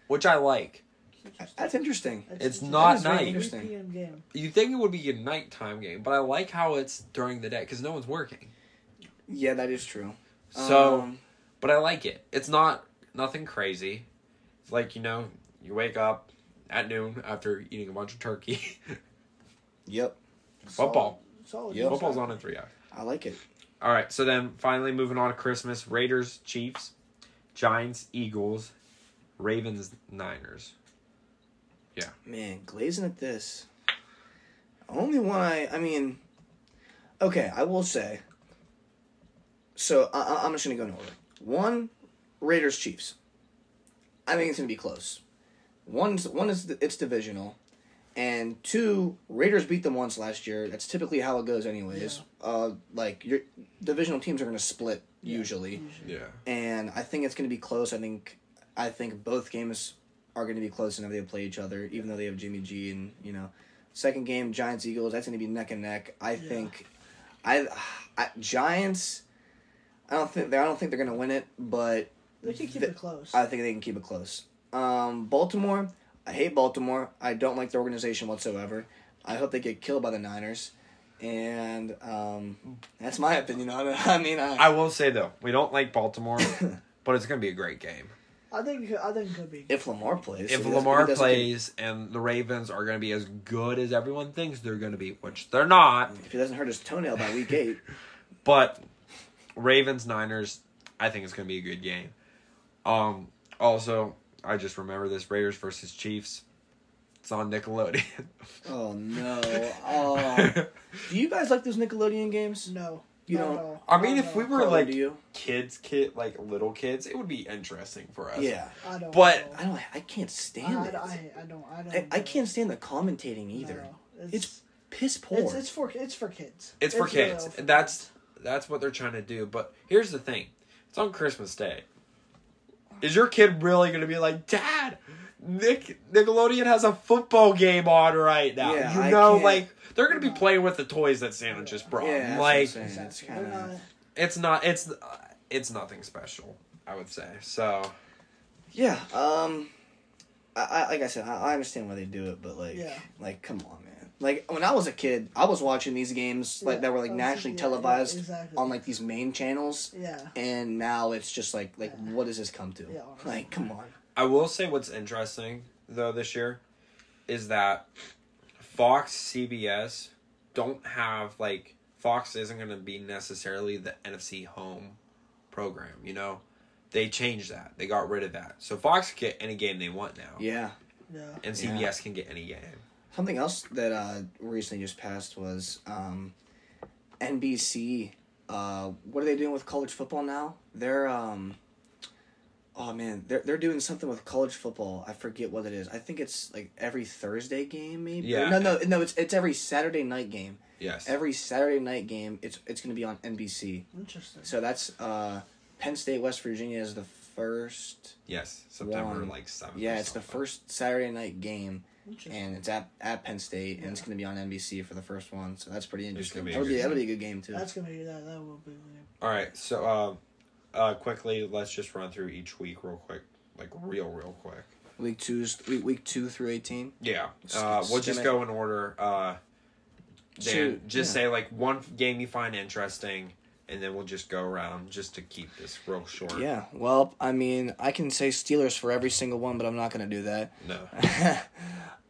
S3: which I like.
S1: that's interesting.
S2: That's
S3: It's
S2: interesting.
S3: not
S1: That is very
S3: night.
S1: interesting.
S2: 3 p.m. game.
S3: You think it would be a nighttime game, but I like how it's during the day because no one's working.
S1: Yeah, that is true.
S3: So,
S1: Um,
S3: but I like it. It's not nothing crazy. It's like you know, you wake up at noon after eating a bunch of turkey.
S1: yep,
S3: Football.
S2: Solid. solid
S1: Yeah.
S3: Football's on in three hours.
S1: I like it.
S3: All right, so then finally moving on to Christmas: Raiders, Chiefs, Giants, Eagles, Ravens, Niners. Yeah.
S1: Man, glazing at this. Only one I, I mean, okay, I will say. So I, I- I'm just gonna go in order. One, Raiders Chiefs. I think it's gonna be close. One's one is it's divisional, and two Raiders beat them once last year. That's typically how it goes, anyways. Uh, like your divisional teams are gonna split usually
S2: Usually.
S3: Yeah.
S1: and I think it's going to be close. I think, I think both games are going to be close whenever they play each other, even though they have Jimmy G and you know, second game Giants Eagles. That's going to be neck and neck. I think, I, I Giants. I don't think they I don't think they're going to win it, but
S2: They can keep
S1: The-
S2: it close.
S1: I think they can keep it close. Um, Baltimore. I hate Baltimore. I don't like the organization whatsoever. I hope they get killed by the Niners. And um, that's my opinion on it. I mean, I,
S3: I will say though, we don't like Baltimore, but it's gonna be a great game.
S2: I think I think it could be.
S1: If Lamar plays,
S3: if
S1: he doesn't-
S3: Lamar
S1: he doesn't get-
S3: plays and the Ravens are going to be as good as everyone thinks they're going to be, which they're not,
S1: if he doesn't hurt his toenail by week eight,
S3: but Ravens Niners, I think it's going to be a good game. Um, also, I just remember this Raiders versus Chiefs. It's on Nickelodeon.
S1: oh no. Oh, do you guys like those Nickelodeon games?
S2: no.
S1: You
S2: not
S1: don't-
S2: at.
S3: I mean,
S2: Not
S3: if
S2: at
S3: we were
S1: Carlo,
S3: like
S1: you?
S3: kids, kid like little kids, it would be interesting for us.
S1: Yeah,
S2: I don't.
S3: but-
S2: know.
S1: I don't. I can't stand
S2: I,
S1: it.
S2: I, I don't. I don't.
S1: I, I can't stand the commentating either.
S2: No,
S1: It's
S2: it's
S1: Piss poor.
S2: it's, it's for it's for kids.
S3: It's for kids.
S2: all for
S3: That's
S2: kids.
S3: that's what they're trying to do. But here's the thing: it's on Christmas Day. Is your kid really going to be like, Dad? Nick Nickelodeon has a football game on right now.
S1: Yeah,
S3: you know, like they're going to be playing with the toys that Santa just brought.
S1: Yeah, that's what I'm
S3: like
S1: saying. It's kinda-
S2: not-
S3: it's not. It's it's nothing special. I would say so.
S1: yeah. Um. I, I like I said, I, I understand why they do it, but like,
S2: Yeah.
S1: like, come on, man. Like when I was a kid, I was watching these games like
S2: Yeah,
S1: that were like
S2: oh, was-
S1: nationally
S2: yeah,
S1: televised
S2: yeah, exactly.
S1: on like these main channels,
S2: Yeah.
S1: and now it's just like, like,
S2: Yeah.
S1: what does this come to?
S2: Yeah, honestly.
S1: like, come on.
S3: I will say what's interesting though this year is that Fox, CBS don't have like Fox isn't going to be necessarily the NFC home program. You know, they changed that. They got rid of that. So Fox can get any game they want now,
S1: Yeah.
S2: Yeah.
S3: and
S1: Yeah.
S3: CBS can get any game.
S1: Something else that uh, recently just passed was um, NBC. Uh, what are they doing with college football now? They're um, oh man, they're they're doing something with college football. I forget what it is. I think it's like every Thursday game, maybe.
S3: Yeah.
S1: No, no, no. It's it's every Saturday night game.
S3: Yes.
S1: Every Saturday night game. It's it's going to be on NBC.
S2: Interesting.
S1: So that's uh, Penn State, West Virginia is the first.
S3: yes. September
S1: One.
S3: like seventh.
S1: Yeah,
S3: or
S1: it's the first Saturday night game
S2: Interesting.
S1: And it's at at Penn State, and it's going to be on NBC for the first one. So that's pretty interesting.
S3: gonna be a
S1: That'll be that'll be a good game too.
S2: That's gonna be that. That will be.
S3: All right. So, uh, uh, quickly, let's just run through each week real quick, like real, real quick.
S1: Week two's week week two through eighteen.
S3: Yeah.
S1: S-
S3: Uh, we'll just go in order. Uh, Dan,
S1: Shoot,
S3: just
S1: yeah.
S3: say like one game you find interesting, and then we'll just go around just to keep this real short.
S1: Yeah. Well, I mean, I can say Steelers for every single one, but I'm not going to do that.
S3: No.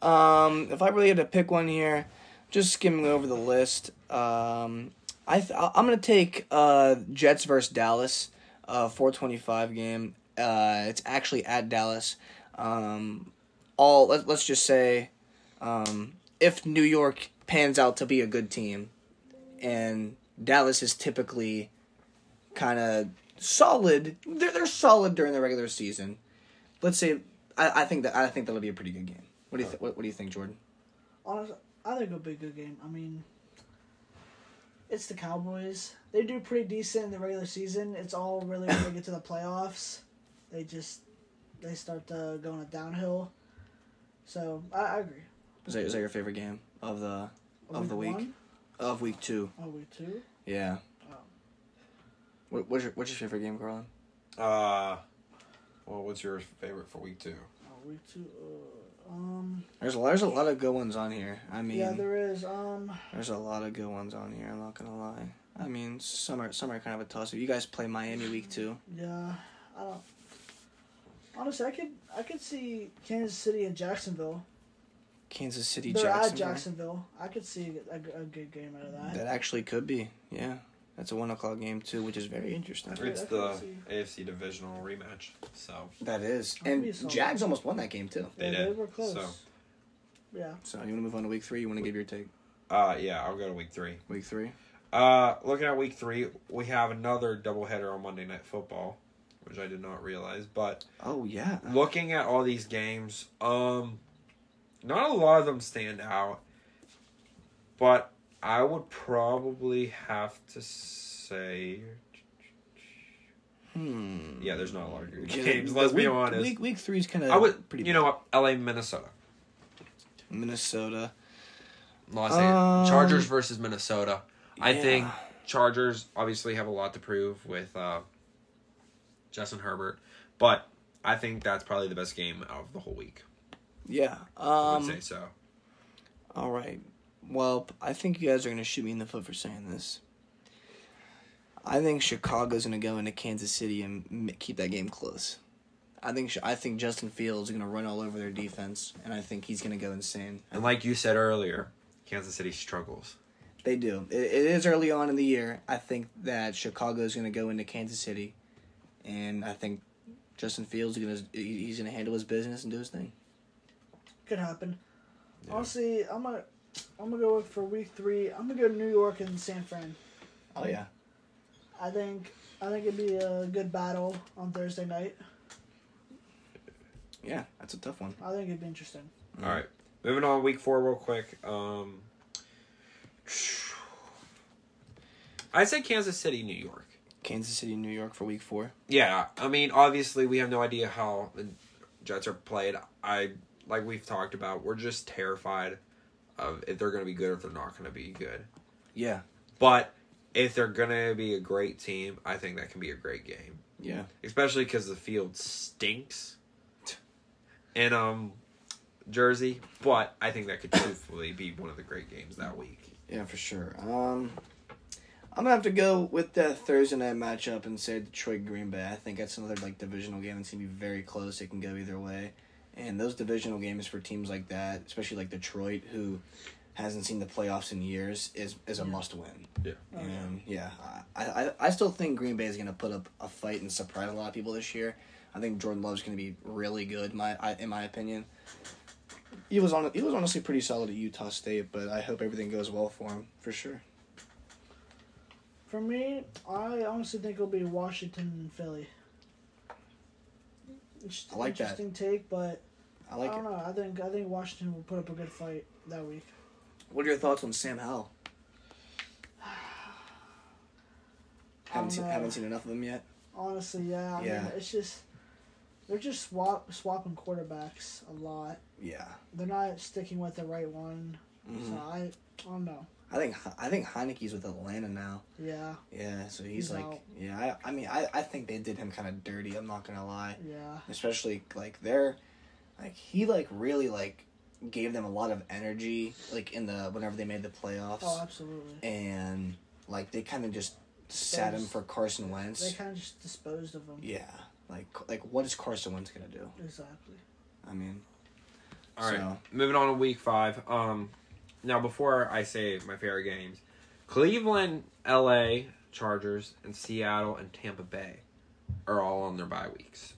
S1: um, if I really had to pick one here, just skimming over the list, um, I th- I'm to take uh, Jets versus Dallas, uh, 425 game. Uh, it's actually at Dallas. Um, all let, let's just say, um, if New York pans out to be a good team, and Dallas is typically kind of solid, they're they're solid during the regular season. Let's say I, I think that I think that'll be a pretty good game. What do you th- what, what do you think, Jordan?
S2: Honestly, I think it'll be a good game. I mean, it's the Cowboys. They do pretty decent in the regular season. It's all really when they get to the playoffs, they just they start uh, going downhill. So I, I agree.
S1: Is that, is that your favorite game of the of the week
S2: one?
S1: of week two?
S2: Oh, week two.
S1: Yeah.
S2: Oh.
S1: What, what's your what's your favorite game, Carlin?
S3: Uh, well, what's your favorite for week two?
S2: Oh, week two. Uh, um.
S1: There's a, there's a lot of good ones on here. I mean,
S2: yeah, there is. Um.
S1: there's a lot of good ones on here. I'm not gonna lie. I mean, some are some are kind of a toss. up. You guys play Miami week two.
S2: Yeah. I don't. Honestly, I could I could see Kansas City and Jacksonville.
S1: Kansas City,
S2: They're
S1: Jacksonville.
S2: at Jacksonville. I could see a, a good game out of that.
S1: That actually could be. Yeah, that's a one o'clock game too, which is very interesting.
S3: It's the AFC divisional rematch. So
S1: That is, and. Jags almost won that game too.
S3: They
S2: yeah,
S3: did,
S2: They were close.
S3: so.
S2: Yeah.
S1: So you want to move on to week three? You want to give your take?
S3: Uh, yeah, I'll go to week three.
S1: Week three.
S3: Uh, looking at week three, we have another doubleheader on Monday Night Football, which I did not realize. But
S1: Oh yeah.
S3: looking at all these games, um, not a lot of them stand out. But I would probably have to say,
S1: Hmm.
S3: yeah, there's not a lot of good games. Let's be
S1: week-
S3: honest.
S1: Week week three's kind of
S3: I would,
S1: pretty.
S3: you know what, L.A. Minnesota.
S1: Minnesota.
S3: Los
S1: Um,
S3: Angeles Chargers versus Minnesota. I think Chargers obviously have a lot to prove with uh, Justin Herbert, but I think that's probably the best game of the whole week.
S1: Yeah.
S3: I
S1: Um.
S3: would say so.
S1: All right. Well, I think you guys are gonna shoot me in the foot for saying this. I think Chicago's gonna go into Kansas City and keep that game close. I think I think Justin Fields is gonna run all over their defense, and I think he's gonna go insane.
S3: And like you said earlier, Kansas City struggles.
S1: They do. It, it is early on in the year. I think that Chicago is gonna go into Kansas City, and I think Justin Fields is gonna he's gonna handle his business and do his thing.
S2: Could happen.
S3: Yeah.
S2: Honestly, I'm gonna I'm gonna go for week three. I'm gonna go to New York and San Fran.
S1: Oh yeah.
S2: I think I think it'd be a good battle on Thursday night.
S1: Yeah, that's a tough one.
S2: I think it'd be interesting.
S3: All right, moving on. Week four, real quick. Um, I say Kansas City, New York.
S1: Kansas City, New York for week four.
S3: Yeah, I mean, obviously, we have no idea how the Jets are played. I like we've talked about. We're just terrified of if they're going to be good or if they're not going to be good.
S1: Yeah.
S3: But if they're going to be a great team, I think that can be a great game,
S1: Yeah.
S3: especially because the field stinks in um Jersey. But I think that could truthfully be one of the great games that week.
S1: Yeah, for sure. Um, I'm gonna have to go with that Thursday night matchup and say Detroit Green Bay. I think that's another like divisional game. It's gonna be very close. It can go either way, and those divisional games for teams like that, especially like Detroit, who hasn't seen the playoffs in years, is is a
S2: Yeah.
S1: must win.
S3: Yeah.
S2: Oh, yeah.
S1: And yeah, I, I I still think Green Bay is gonna put up a fight and surprise a lot of people this year. I think Jordan Love's gonna be really good. My I, in my opinion. He was on. He was honestly pretty solid at Utah State, but I hope everything goes well for him for sure.
S2: For me, I honestly think it'll be Washington and Philly. It's
S1: I like that.
S2: interesting take, but
S1: I
S2: I, don't
S1: it.
S2: know. I think I think Washington will put up a good fight that week.
S1: What are your thoughts on Sam Howell? Haven't seen
S2: know.
S1: haven't seen enough of him yet.
S2: Honestly, yeah. I
S1: Yeah.
S2: mean, it's just they're just swap swapping quarterbacks a lot.
S1: Yeah.
S2: They're not sticking with the right one.
S1: Mhm.
S2: So I, I don't know.
S1: I think I think Heinicke's with Atlanta now.
S2: Yeah,
S1: Yeah, so he's,
S2: He's
S1: like,
S2: out.
S1: yeah. I, I mean, I, I think they did him kind of dirty. I'm not gonna lie,
S2: yeah.
S1: especially like they're, like he like really like gave them a lot of energy like in the whenever they made the playoffs,
S2: Oh, absolutely.
S1: and like they kind of just sat him for Carson Wentz.
S2: They kind of just disposed of them.
S1: Yeah, like like what is Carson Wentz gonna do?
S2: Exactly.
S1: I mean,
S3: All right,
S1: So-
S3: moving on to week five. Um, now before I say my favorite games, Cleveland, L.A. Chargers, and Seattle and Tampa Bay are all on their bye weeks.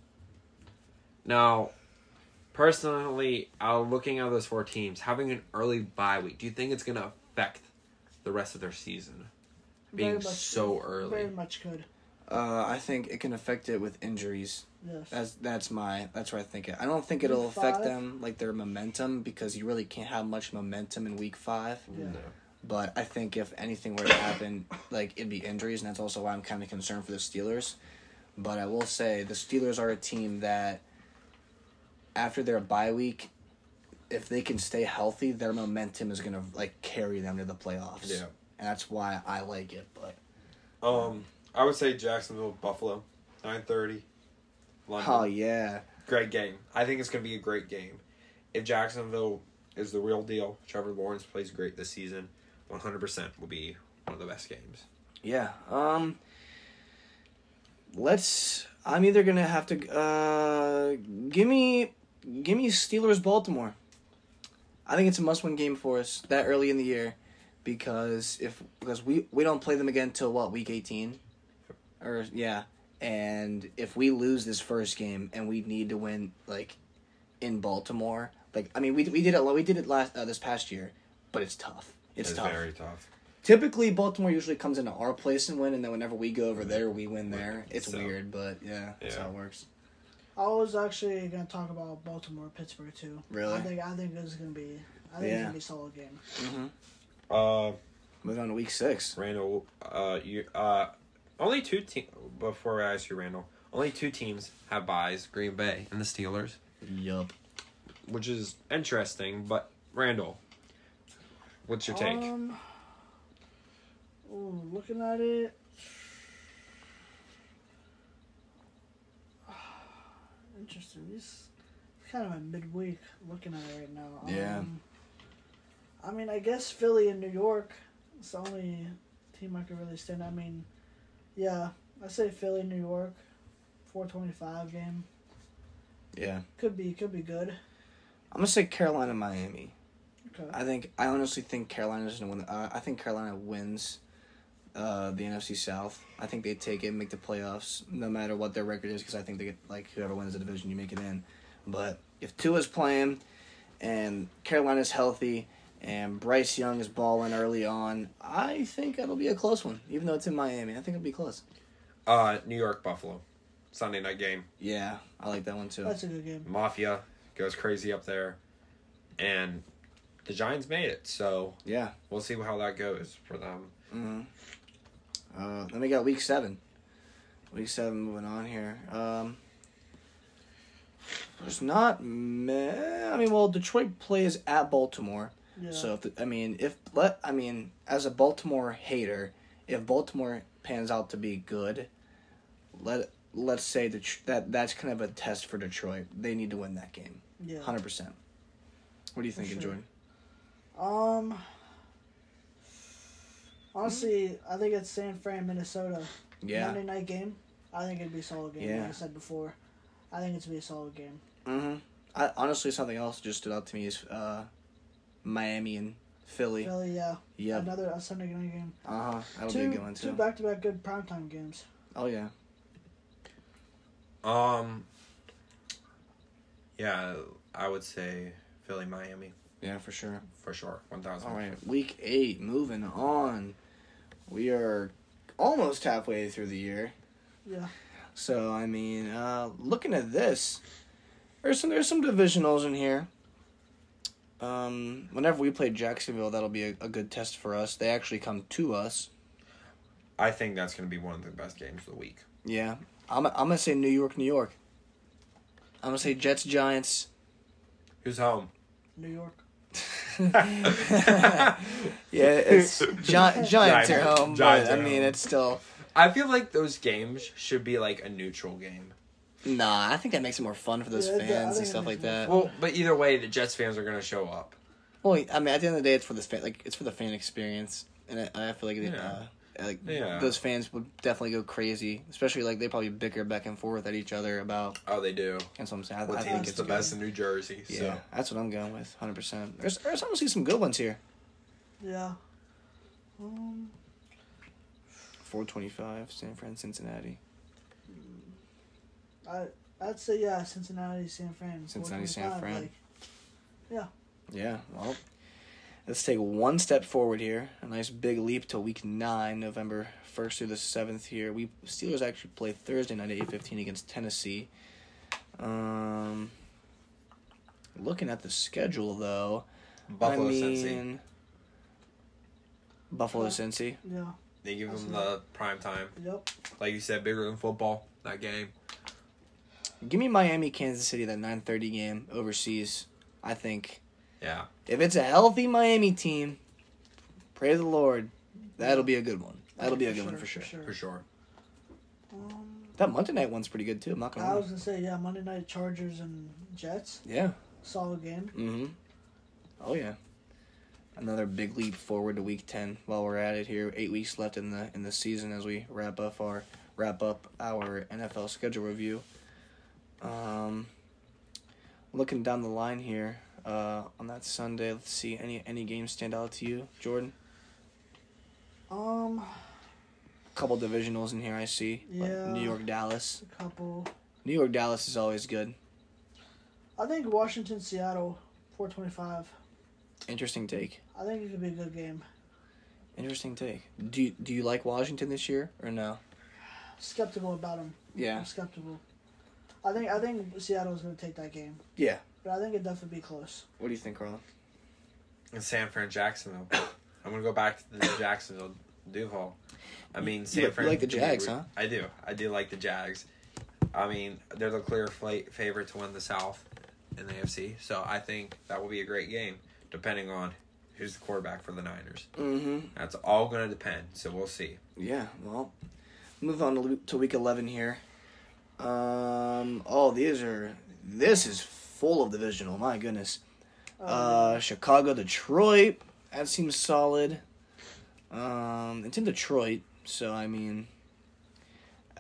S3: Now, personally, uh, looking at those four teams, having an early bye week, do you think it's going to affect the rest of their season? Being
S2: Very much-
S3: so early.
S2: Very much could.
S1: uh, I think it can affect it with injuries.
S2: Yes.
S1: That's that's my that's where I think it. I don't think it'll
S2: Week
S1: affect
S2: five?
S1: them like their momentum because you really can't have much momentum in week five.
S2: Yeah.
S3: No.
S1: But I think if anything were to happen, like it'd be injuries, and that's also why I'm kind of concerned for the Steelers. But I will say the Steelers are a team that, after their bye week, if they can stay healthy, their momentum is gonna like carry them to the playoffs.
S3: Yeah.
S1: and that's why I like it. But
S3: Um, I would say Jacksonville, Buffalo, nine thirty. London.
S1: oh yeah,
S3: great game. I think it's going to be a great game. If Jacksonville is the real deal, Trevor Lawrence plays great this season, 100% will be one of the best games.
S1: Yeah. Um. Let's. I'm either gonna have to. Uh, give me, give me Steelers Baltimore. I think it's a must-win game for us that early in the year, because if because we we don't play them again till what week 18, or yeah, and if we lose this first game and we need to win like, in Baltimore, like I mean we we did it we did it last uh, this past year, but it's tough. It's, tough.
S3: very tough.
S1: Typically, Baltimore usually comes into our place and win, and then whenever we go over there, we win there. It's
S3: So-
S1: weird, but yeah, that's
S3: Yeah.
S1: how it works.
S2: I was actually gonna talk about Baltimore, Pittsburgh too.
S1: Really?
S2: I think I think this is gonna be. I think it's gonna be a solid game.
S1: Mm-hmm.
S3: Uh,
S1: Moving on to week six.
S3: Randall, uh, you, uh, only two teams, before I ask you, Randall, only two teams have buys Green Bay and the Steelers,
S1: Yup.
S3: which is interesting, but Randall, what's your take?
S2: Um, ooh, looking at it. Interesting. This it's kind of a midweek looking at it right now.
S1: Yeah.
S2: Um, I mean, I guess Philly and New York. It's the only team I could really stand. I mean, yeah, I say Philly, New York, four twenty-five game.
S1: Yeah.
S2: Could be could be good.
S1: I'm gonna say Carolina, Miami.
S2: Okay.
S1: I think I honestly think Carolina's gonna win. Uh, I think Carolina wins uh, the NFC South. I think they take it, make the playoffs, no matter what their record is, because I think they get like whoever wins the division, you make it in. But if Tua's playing, and Carolina's healthy, and Bryce Young is balling early on, I think it'll be a close one. Even though it's in Miami, I think it'll be close.
S3: Uh, New York Buffalo, Sunday night game.
S1: Yeah, I like that one too.
S2: That's a good game.
S3: Mafia goes crazy up there, and the Giants made it. So
S1: Yeah.
S3: we'll see how that goes for them.
S1: hmm Uh, then we got week seven. Week seven, moving on here. Um, there's not. Ma- I mean, well, Detroit plays at Baltimore,
S2: Yeah.
S1: so if the, I mean, if let I mean, as a Baltimore hater, if Baltimore pans out to be good, let let's say that that that's kind of a test for Detroit. They need to win that game,
S2: yeah.
S1: hundred percent. What are you thinking,
S2: sure.
S1: Jordan?
S2: Um. Honestly, I think it's San Fran, Minnesota.
S1: Yeah.
S2: Monday night game. I think it'd be a solid game.
S1: Yeah.
S2: Like I said before, I think it's be a solid game.
S1: Mm-hmm. I, honestly, something else just stood out to me is uh, Miami and Philly.
S2: Philly, yeah.
S1: Yeah.
S2: Another a Sunday night game.
S1: Uh huh. That'll
S2: two
S1: be a good one
S2: two back to back good primetime games.
S1: Oh yeah.
S3: Um. Yeah, I would say Philly, Miami
S1: Yeah, for sure.
S3: for sure. One thousand.
S1: All right, week eight. Moving on. We are almost halfway through the year.
S2: Yeah.
S1: So I mean, uh, looking at this, there's some there's some divisionals in here. Um, whenever we play Jacksonville, that'll be a, a good test for us. They actually come to us.
S3: I think that's going to be one of the best games of the week.
S1: Yeah, I'm I'm gonna say New York, New York. I'm gonna say Jets, Giants.
S3: Who's home?
S2: New York.
S1: yeah, it's Gi- Giants are home,
S3: Giants
S1: but I mean
S3: home.
S1: it's still.
S3: I feel like those games should be like a neutral game.
S1: Nah, I think that makes it more fun for those
S2: Yeah, I
S1: fans
S2: it
S1: and stuff like that.
S3: Well, but either way, the Jets fans are going to show up.
S1: Well, I mean, at the end of the day, it's for the fan, like it's for the fan experience, and I, I feel like it,
S3: Yeah.
S1: uh, like
S3: Yeah.
S1: those fans would definitely go crazy, especially like they probably bicker back and forth at each other about.
S3: Oh, they do.
S1: That's what I'm saying. I,
S3: What
S1: I
S3: team
S1: think
S3: is
S1: it's
S3: the
S1: good.
S3: best in New Jersey?
S1: Yeah,
S3: So.
S1: that's what I'm going with, hundred percent. There's, there's honestly some good ones here.
S2: Yeah. Um.
S1: Four twenty-five, San Fran, Cincinnati.
S2: I I'd say yeah, Cincinnati, San Fran.
S1: Cincinnati, San Fran.
S2: Like,
S1: Yeah, well, let's take one step forward here. A nice big leap to week nine, November first through the seventh. Here, we Steelers actually play Thursday night at eight fifteen against Tennessee. Um, looking at the schedule though,
S3: Buffalo,
S1: I
S3: Cincy.
S1: Buffalo,
S2: Yeah.
S1: Cincy.
S2: yeah.
S3: They give them the prime time.
S2: Yep.
S3: Like you said, bigger than football, that game.
S1: Give me Miami, Kansas City, that nine thirty game overseas. I think
S3: Yeah.
S1: if it's a healthy Miami team, pray the Lord, that'll be a good one. That'll be a good one for sure.
S3: For sure.
S2: Um,
S1: That Monday night one's pretty good too. I'm not gonna
S2: I was gonna say yeah, Monday night Chargers and Jets,
S1: Yeah.
S2: solid game.
S1: Mm-hmm. Oh yeah. Another big leap forward to week ten. While we're at it here, eight weeks left in the in the season as we wrap up our wrap up our NFL schedule review. Um, looking down the line here, uh, on that Sunday, let's see any any games stand out to you, Jordan.
S2: Um, a
S1: couple divisionals in here I see. like
S2: Yeah.
S1: New York, Dallas.
S2: a couple.
S1: New York, Dallas is always good.
S2: I think Washington, Seattle, four twenty five.
S1: Interesting take.
S2: I think it could be a good game.
S1: Interesting take. Do you, do you like Washington this year or no?
S2: Skeptical about them.
S1: Yeah.
S2: I'm skeptical. I think I think Seattle's gonna take that game,
S1: Yeah.
S2: but I think it definitely be close.
S1: What do you think, Carla?
S3: And San Fran, Jacksonville. I'm gonna go back to the Jacksonville Duval. I mean, San
S1: You- you
S3: Fran.
S1: like the Jags, huh?
S3: I do. I do like the Jags. I mean, they're the clear fla- favorite to win the South in the AFC. So I think that will be a great game, depending on who's the quarterback for the Niners.
S1: Mm-hmm.
S3: That's all going to depend. So we'll see.
S1: Yeah. Well, move on to week eleven here. Um. Oh, these are. This is full of divisional. My goodness. Uh, Chicago, Detroit. That seems solid. Um, it's in Detroit, so I mean,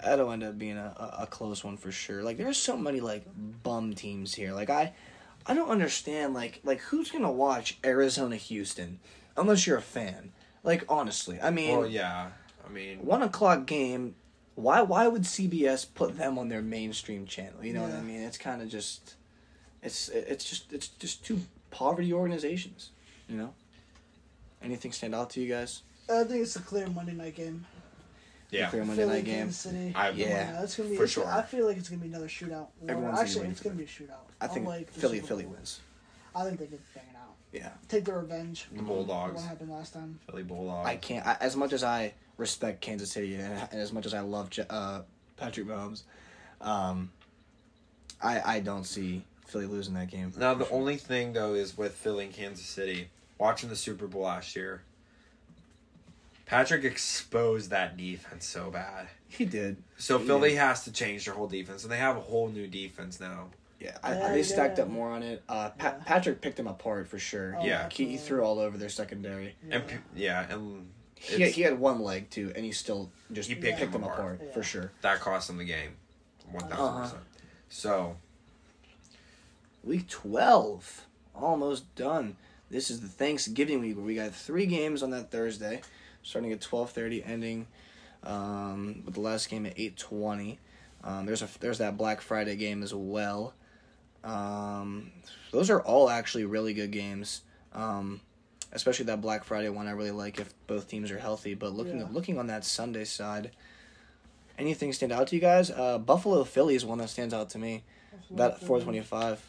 S1: that'll end up being a, a, a close one for sure. Like there's so many like bum teams here. Like I I don't understand like like who's gonna watch Arizona Houston unless you're a fan. Like honestly, I mean
S3: Well, yeah. I mean,
S1: one o'clock game. Why why would CBS put them on their mainstream channel? You know what I mean? It's kind of just it's it's just it's just two poverty organizations. You know. Anything stand out to you guys?
S2: I think it's a clear Monday night game.
S3: yeah.
S1: Clear Monday
S2: Philly,
S1: night game.
S2: Kansas City.
S3: I-
S1: Yeah,
S2: that's gonna be
S3: for sure.
S2: I feel like it's gonna be another shootout. Or
S1: Everyone's gonna
S2: actually, it's gonna be a shootout.
S1: I think
S2: Unlike
S1: Philly Philly wins.
S2: I think they could bang it out.
S1: Yeah.
S2: Take the revenge.
S3: The Bulldogs.
S2: What happened last time?
S3: Philly Bulldogs.
S1: I can't. I, as much as I respect Kansas City and, and as much as I love J- uh, Patrick Mahomes, um, I I don't see Philly losing that game.
S3: Now the only thing though is with Philly and Kansas City. Watching the Super Bowl last year, Patrick exposed that defense so bad.
S1: he did.
S3: So
S1: He
S3: Philly
S1: did.
S3: has to change their whole defense, and they have a whole new defense now.
S1: Yeah, I,
S2: Yeah,
S1: they stacked up more on it. Uh, pa-
S2: Yeah.
S1: Patrick picked them apart for sure.
S2: Oh,
S3: Yeah.
S1: he, he threw all over their secondary.
S3: And yeah, and
S1: He,
S3: it's-
S1: he had one leg too, and he still just
S3: He
S1: picked,
S3: picked
S1: them
S3: them
S1: apart,
S3: apart.
S1: for sure.
S3: that cost them the game, one thousand
S1: Uh-huh.
S3: percent. So
S1: Week 12, almost done. This is the Thanksgiving week where we got three games on that Thursday, starting at 12:30, ending um, with the last game at 8:20. Um, there's a there's that Black Friday game as well. Um, those are all actually really good games. Um, especially that Black Friday one, I really like if both teams are healthy. But looking
S2: Yeah.
S1: looking on that Sunday side, anything stand out to you guys? Uh, Buffalo Philly is one that stands out to me. That four twenty five.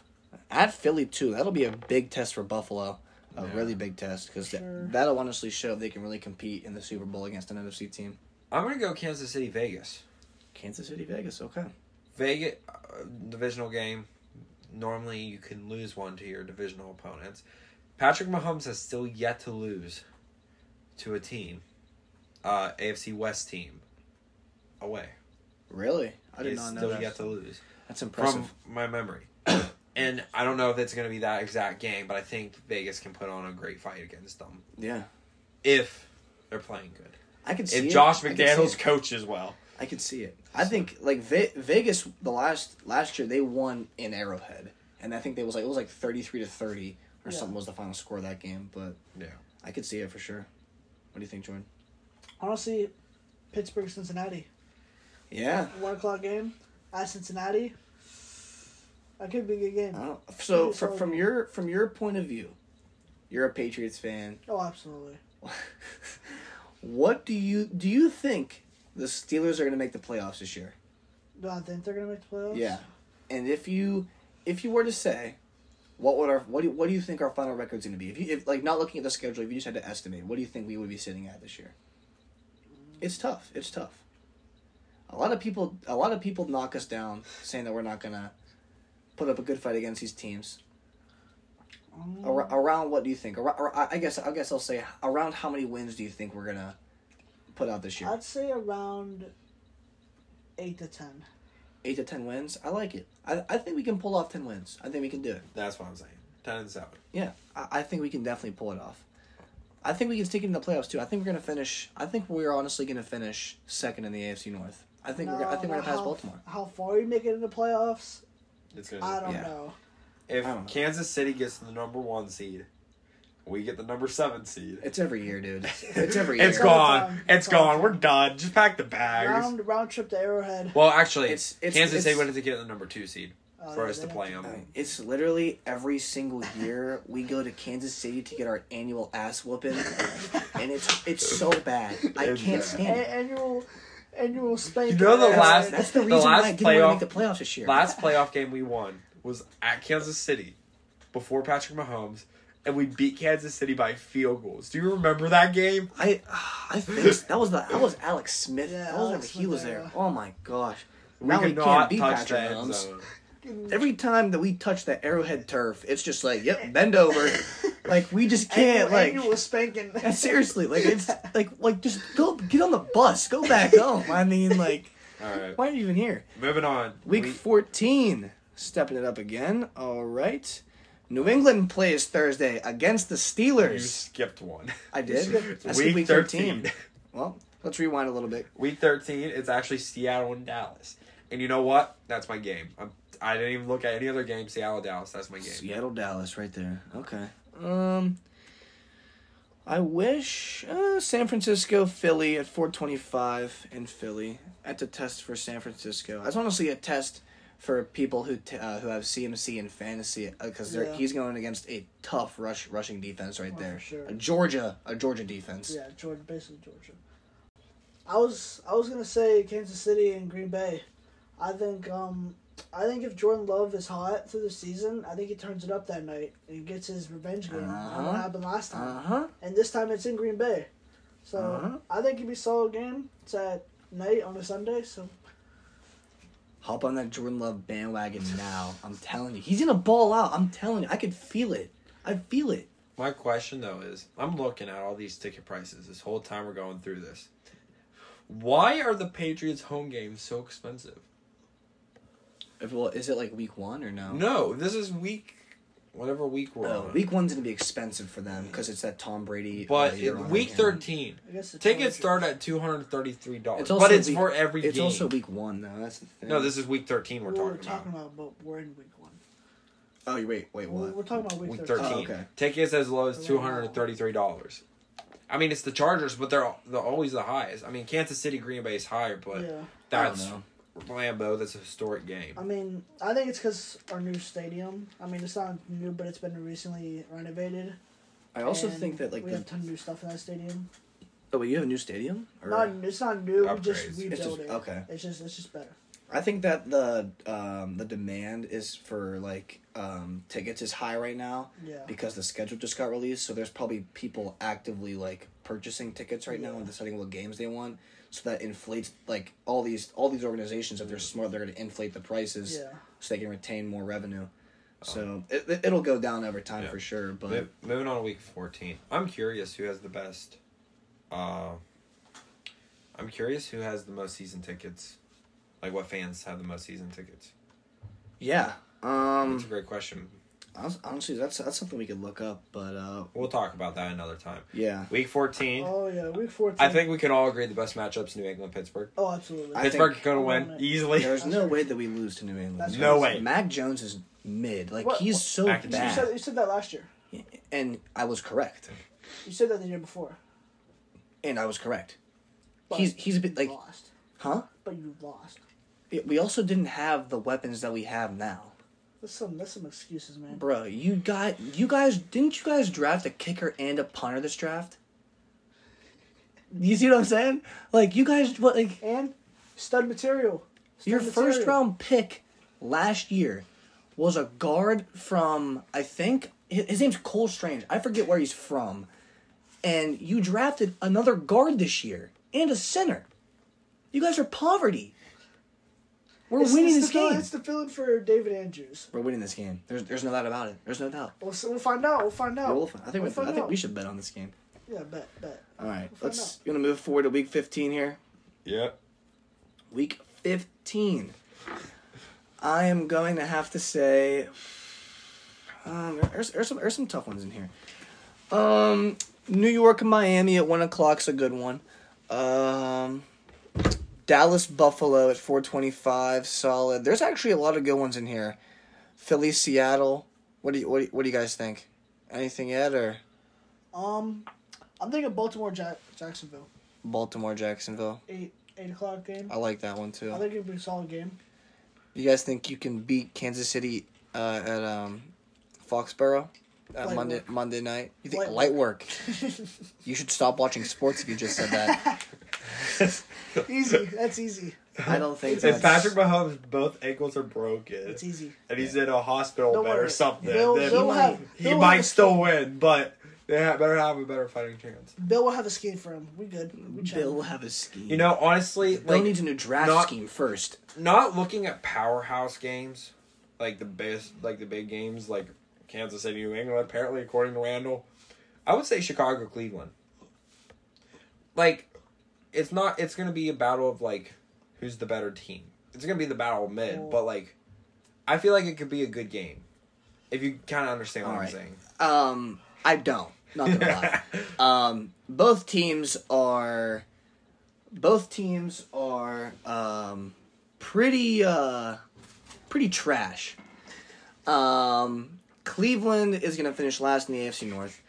S1: At Philly too. That'll be a big test for Buffalo. A
S3: Yeah.
S1: really big test because
S2: Sure.
S1: that'll honestly show if they can really compete in the Super Bowl against an NFC team.
S3: I'm gonna go Kansas City Vegas.
S1: Kansas City, Vegas. Okay.
S3: Vegas uh, divisional game. Normally, you can lose one to your divisional opponents. Patrick Mahomes has still yet to lose to a team, uh, AFC West team, away.
S1: Really? I did
S3: has
S1: not know
S3: still
S1: that.
S3: yet to lose
S1: That's impressive.
S3: from my memory. and I don't know if it's going to be that exact game, but I think Vegas can put on a great fight against them
S1: yeah.
S3: if they're playing good.
S1: I could see
S3: If. Josh
S1: I could see
S3: McDaniels
S1: it.
S3: coaches well.
S1: I could see it. I think like Ve- Vegas the last last year they won in Arrowhead, and I think they was like it was like thirty three to thirty or
S2: Yeah.
S1: something was the final score of that game. But
S3: Yeah.
S1: I could see it for sure. What do you think, Jordan?
S2: Honestly, Pittsburgh, Cincinnati.
S1: Yeah.
S2: One o'clock game at Cincinnati. That could be a good game.
S1: I don't, so
S2: Pretty
S1: from from
S2: game.
S1: your from your point of view, you're a Patriots fan.
S2: Oh, absolutely.
S1: what do you do? You think the Steelers are going to make the playoffs this year?
S2: Do I think they're gonna make the playoffs?
S1: Yeah. And if you if you were to say, what would our what do what do you think our final record's going to be? If you if like not looking at the schedule, if you just had to estimate, what do you think we would be sitting at this year? It's tough. It's tough. A lot of people a lot of people knock us down saying that we're not going to put up a good fight against these teams.
S2: Um,
S1: around what do you think? Ar- I guess I guess I'll say around how many wins do you think we're gonna put out this year?
S2: I'd say around eight to ten.
S1: Eight to ten wins. I like it. I I think we can pull off ten wins. I think we can do it.
S3: That's what I'm saying. 10 and 7.
S1: Yeah, I, I think we can definitely pull it off. I think we can stick it in the playoffs too. I think we're gonna finish. I think we're honestly gonna finish second in the AFC North. I think we're. gonna- I think we're gonna pass
S2: how,
S1: Baltimore.
S2: How far you make it in the playoffs?
S3: It's gonna
S2: I don't
S1: Yeah.
S2: know.
S3: If
S1: I don't know.
S3: Kansas City gets the number one seed, we get the number seven seed.
S1: It's every year, dude. It's every year.
S3: It's
S2: It's all
S3: gone.
S2: time.
S3: It's
S2: It's
S3: gone. We're done. Just pack the bags.
S2: Round round trip to Arrowhead.
S3: Well, actually,
S1: It's- it's-
S3: Kansas City
S1: it's-
S3: wanted to get the number two seed
S2: Oh,
S3: for us to play
S2: have
S3: them.
S1: Uh, It's literally every single year we go to Kansas City to get our annual ass whooping, and it's it's so bad. I
S3: It's
S1: can't
S3: bad.
S1: stand it.
S2: annual annual spanking.
S3: You know the
S1: That's,
S3: last-
S1: that's the
S3: the
S1: reason why
S3: last
S1: I didn't want
S3: playoff-
S1: to make the playoffs this year.
S3: Last playoff game we won was at Kansas City before Patrick Mahomes, and we beat Kansas City by field goals. Do you remember that game?
S1: I I think that was the that was Alex Smith.
S2: Yeah,
S1: that was whenever
S2: Alex
S1: he was
S2: era.
S1: there. Oh my gosh.
S3: We
S1: now we can't beat
S3: touch
S1: Patrick
S3: the end
S1: Mahomes. Every time that we touch that Arrowhead turf, it's just like, yep, bend over. like we just can't
S2: annual,
S1: like
S2: annual spanking.
S1: Yeah, seriously, like it's like like just go get on the bus, go back home. I mean, like
S3: All right,
S1: why are you even here?
S3: moving on.
S1: Week
S3: We-
S1: 14, stepping it up again. All right. New England plays Thursday against the Steelers.
S3: you skipped one.
S1: I did. I
S3: week
S1: week
S3: 13.
S1: 13. Well, let's rewind a little bit.
S3: Week 13, it's actually Seattle and Dallas. And you know what? That's my game. I'm, I didn't even look at any other game. Seattle Dallas. That's my game.
S1: Seattle, Dallas, right there. Okay. Um, I wish uh, San Francisco, Philly at four twenty five in Philly. That's a test for San Francisco. That's honestly a test for people who t- uh, who have CMC and fantasy because
S2: Yeah.
S1: he's going against a tough rush rushing defense right
S2: Oh,
S1: there.
S2: sure.
S1: A Georgia, a Georgia defense.
S2: Yeah, Georgia, basically Georgia. I was I was gonna say Kansas City and Green Bay. I think um I think if Jordan Love is hot through the season, I think he turns it up that night and gets his revenge game.
S1: Uh-huh.
S2: What happened last time?
S1: Uh huh.
S2: And this time it's in Green Bay. So
S1: Uh-huh.
S2: I think it'd be a solid game. It's at night on a Sunday, so
S1: Hop on that Jordan Love bandwagon now. I'm telling you, he's gonna ball out. I'm telling you, I could feel it. I feel it.
S3: My question, though, is I'm looking at all these ticket prices this whole time we're going through this. Why are the Patriots' home games so expensive?
S1: If, well, is it like week one or no?
S3: No, this is week, whatever week we're
S1: Oh,
S3: on.
S1: week one's gonna be expensive for them because it's that Tom Brady.
S3: but
S1: uh,
S3: it,
S1: year on
S3: week
S1: again.
S3: 13,
S2: I guess the
S3: tickets start at $233.
S1: It's also
S3: but it's
S1: week-
S3: for every
S1: It's
S3: game.
S1: also week one though. That's the thing.
S3: no, this is week 13 we're
S2: Well,
S3: talking,
S2: we're talking about, but we're in week one.
S1: Oh, you wait, wait,
S2: We're,
S1: what?
S2: we're talking about week,
S3: Week
S2: 13.
S3: 13.
S1: Oh, okay.
S3: Tickets as low as $233. I mean, it's the Chargers, but they're, they're always the highest. I mean, Kansas City, Green Bay is higher, but
S2: Yeah.
S3: that's
S1: I don't
S3: Lambeau. That's a historic game.
S2: I mean, I think it's because our new stadium. I mean, it's not new, but it's been recently renovated.
S1: I also
S2: and
S1: think that like
S2: we
S1: the
S2: have a ton of new stuff in that stadium.
S1: oh, wait, you have a new stadium. Or?
S2: Not, it's not new. We just
S3: Upgrades.
S2: rebuilt
S1: It's just-
S2: it.
S1: okay.
S2: It's just, it's just better.
S1: I think that the um the demand is for like um tickets is high right now
S2: Yeah.
S1: because the schedule just got released. So there's probably people actively like purchasing tickets right now and deciding what games they want. So that inflates like all these all these organizations if they're smart they're going to inflate the prices
S2: Yeah.
S1: so they can retain more revenue. So it, it- it'll go down over time
S3: Yeah.
S1: for sure. But
S3: Mo- Moving on to week 14. I'm curious who has the best. Uh, I'm curious who has the most season tickets. Like, what fans have the most season tickets?
S1: yeah, um,
S3: That's a great question.
S1: Hon- honestly that's that's something we could look up. But uh,
S3: We'll talk about that another time.
S1: yeah,
S3: Week 14.
S2: Oh yeah, week fourteen.
S3: I think we can all agree the best matchups New England Pittsburgh.
S2: Oh, absolutely.
S1: I
S3: Pittsburgh's
S1: think-
S3: gonna win easily.
S1: there's no way that we lose to New England.
S2: That's
S3: No
S2: crazy.
S3: way.
S1: Mac Jones is mid. Like
S2: What-
S1: he's so
S3: Mac-
S2: You
S1: bad.
S2: said, you said that last year.
S1: and I was correct.
S2: You said that the year before.
S1: And I was correct.
S2: But
S1: he's he's a bit like,
S2: lost.
S1: huh?
S2: But you lost.
S1: We also didn't have the weapons that we have now,
S2: That's some that's some excuses, man.
S1: bro. You got you guys didn't you guys draft a kicker and a punter this draft? You see what I'm saying? Like you guys, what like
S2: And stud material. Stud
S1: your
S2: material.
S1: first round pick last year was a guard from I think his, his name's Cole Strange. I forget where he's from, and you drafted another guard this year and a center. You guys are poverty. We're
S2: It's,
S1: winning
S2: it's
S1: this
S2: the fill-
S1: game.
S2: It's the fill-in for David Andrews.
S1: We're winning this game. There's there's no doubt about it. There's no doubt.
S2: We'll, s- we'll find out. We'll find out.
S1: Yeah, we'll, find, I think
S2: We'll
S1: we,
S2: find
S1: I think
S2: out.
S1: we should bet on this game.
S2: Yeah, bet, bet.
S1: All right,
S2: We'll
S1: let's. You want to move forward to week 15 here?
S3: Yep.
S1: Week 15. I am going to have to say. Um, there's, there's some there's some tough ones in here. Um, New York and Miami at one o'clock's a good one. Um, Dallas Buffalo at four twenty five, solid. There's actually a lot of good ones in here. Philly Seattle. What do you what do you, what do you guys think? Anything yet or
S2: Um, I'm thinking Baltimore Jack- Jacksonville.
S1: Baltimore Jacksonville?
S2: Eight eight o'clock game.
S1: I like that one too.
S2: I think it'd be a solid game.
S1: You guys think you can beat Kansas City uh, at um, Foxborough at
S2: Light
S1: Monday
S2: work.
S1: Monday night? You think
S2: Light
S1: light work? You should stop watching sports if you just said that.
S2: easy. That's easy.
S1: I don't think
S2: so.
S3: If Patrick Mahomes both ankles are broken
S2: It's easy.
S3: and he's in a hospital
S2: Don't
S3: bed or something,
S2: They'll-
S3: then
S2: they'll
S3: he,
S2: have-
S3: he
S2: they'll
S3: might
S2: have a
S3: still win, but they ha- better have a better fighting chance.
S2: Bill will have a scheme for him. We good. We.
S1: Bill will have a scheme.
S3: You know, honestly,
S1: Bill
S3: like
S1: needs a new draft
S3: not-
S1: scheme first.
S3: not looking at powerhouse games, like the best, like the big games, like Kansas City, New England. Apparently, according to Randall, I would say Chicago, Cleveland. Like, it's not. It's gonna be a battle of like, who's the better team. It's gonna be the battle of mid, but like, I feel like it could be a good game, if you kind of understand what
S1: All
S3: I'm
S1: right.
S3: saying.
S1: Um, I don't. Not gonna lie. Um, both teams are both teams are um, pretty uh, pretty trash. Um, Cleveland is going to finish last in the AFC North,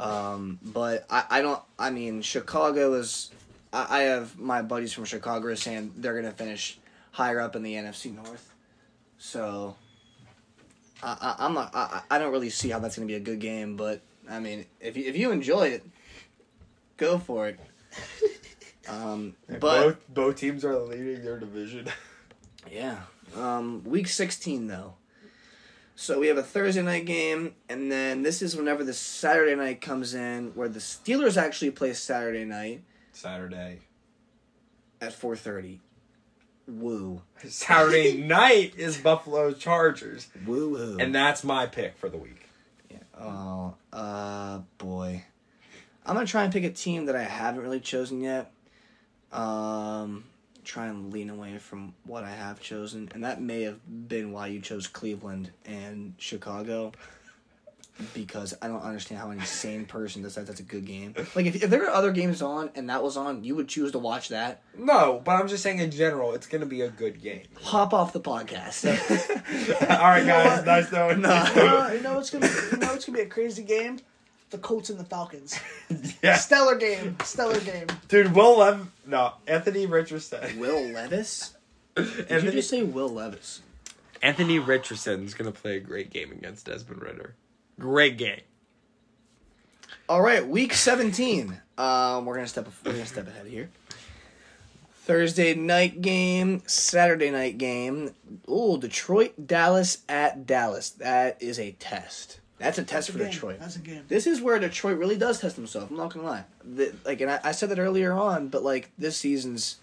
S1: um, but I, I don't. I mean, Chicago is. I, I have my buddies from Chicago saying they're going to finish higher up in the NFC North, so. I, I, I'm not. I, I don't really see how that's going to be a good game, but I mean, if you, if you enjoy it, go for it. Um, but
S3: both both teams are leading their division.
S1: yeah, um, week sixteen though. So we have a Thursday night game, and then this is whenever the Saturday night comes in, where the Steelers actually play Saturday night
S3: Saturday.
S1: at four thirty. Woo,
S3: Saturday night is Buffalo Chargers,
S1: woo woo.
S3: and that's my pick for the week.
S1: Oh, uh, boy. I'm gonna try and pick a team that I haven't really chosen yet. Um, try and lean away from what I have chosen, and that may have been why you chose Cleveland and Chicago. Because I don't understand how any sane person decides that's a good game. Like, if, if there were other games on and that was on, you would choose to watch that.
S3: No, but I'm just saying in general, it's gonna be a good game.
S1: Hop off the podcast.
S3: All right, guys, nice knowing.
S1: No.
S2: Uh, you know it's gonna be, you know it's gonna be a crazy game. The Colts and the Falcons.
S3: yeah,
S2: Stellar game. Stellar game.
S3: dude. Will Lev, no, Anthony Richardson.
S1: Will Levis? Did you just say Will Levis?
S3: Anthony Richardson's gonna play a great game against Desmond Ridder. Great game.
S1: All right, week seventeen. Um, we're gonna step we're gonna step ahead here. Thursday night game, Saturday night game. Ooh, Detroit, Dallas at Dallas. That is a test. That's a test
S2: That's a
S1: for
S2: game.
S1: Detroit.
S2: That's a game.
S1: This is where Detroit really does test himself. I'm not gonna lie. The, like, and I, I said that earlier on, but like this season's,